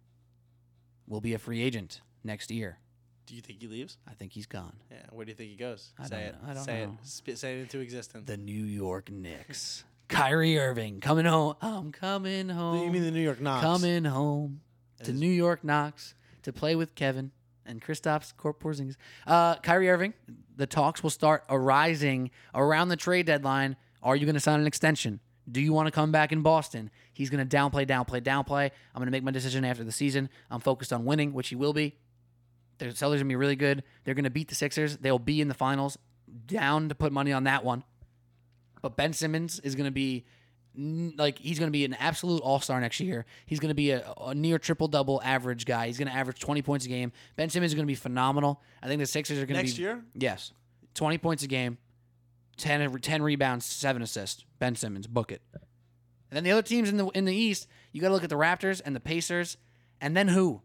will be a free agent next year. Do you think he leaves? I think he's gone. Yeah. Where do you think he goes? I say don't it. know. I don't say know. it. Spit, say it into existence. The New York Knicks. Kyrie Irving coming home. I'm coming home. you mean the New York Knicks? coming home to New York Knox to play with Kevin and Kristaps Porzingis. Uh, Kyrie Irving. The talks will start arising around the trade deadline. Are you going to sign an extension? Do you want to come back in Boston? He's going to downplay, downplay, downplay. I'm going to make my decision after the season. I'm focused on winning, which he will be. The Celtics are going to be really good. They're going to beat the Sixers. They'll be in the finals. Down to put money on that one. But Ben Simmons is going to be like he's going to be an absolute all star next year. He's going to be a, a near triple double average guy. He's going to average 20 points a game. Ben Simmons is going to be phenomenal. I think the Sixers are going to be Next year? Yes, 20 points a game, 10, 10 rebounds, seven assists. Ben Simmons, book it. And then the other teams in the in the East, you got to look at the Raptors and the Pacers, and then who?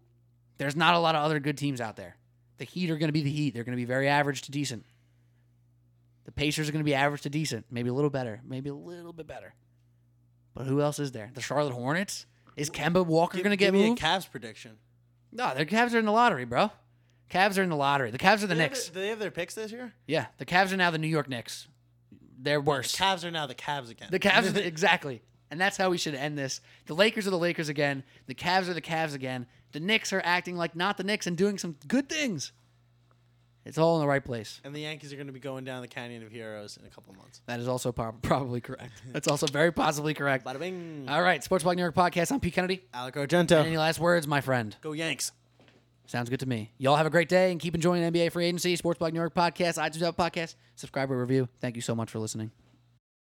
There's not a lot of other good teams out there. The Heat are going to be the Heat. They're going to be very average to decent. The Pacers are going to be average to decent, maybe a little better, maybe a little bit better. But who else is there? The Charlotte Hornets? Is Kemba Walker going to get give me moved? a Cavs prediction. no, the Cavs are in the lottery, bro. Cavs are in the lottery. The Cavs are the Do they have Knicks. their- Do they have their picks this year? Yeah, the Cavs are now the New York Knicks. They're worse. The Cavs are now the Cavs again. The Cavs are the, exactly, and that's how we should end this. The Lakers are the Lakers again. The Cavs are the Cavs again. The Knicks are acting like not the Knicks and doing some good things. It's all in the right place. And the Yankees are going to be going down the Canyon of Heroes in a couple months. That is also prob- probably correct. That's also very possibly correct. Bada bing. All right, Sports Blog New York podcast. I'm Pete Kennedy. Alec Argento. Any last words, my friend? Go Yanks. Sounds good to me. Y'all have a great day and keep enjoying NBA free agency. Sports Blog New York podcast, iTunes podcast. Subscribe or review. Thank you so much for listening.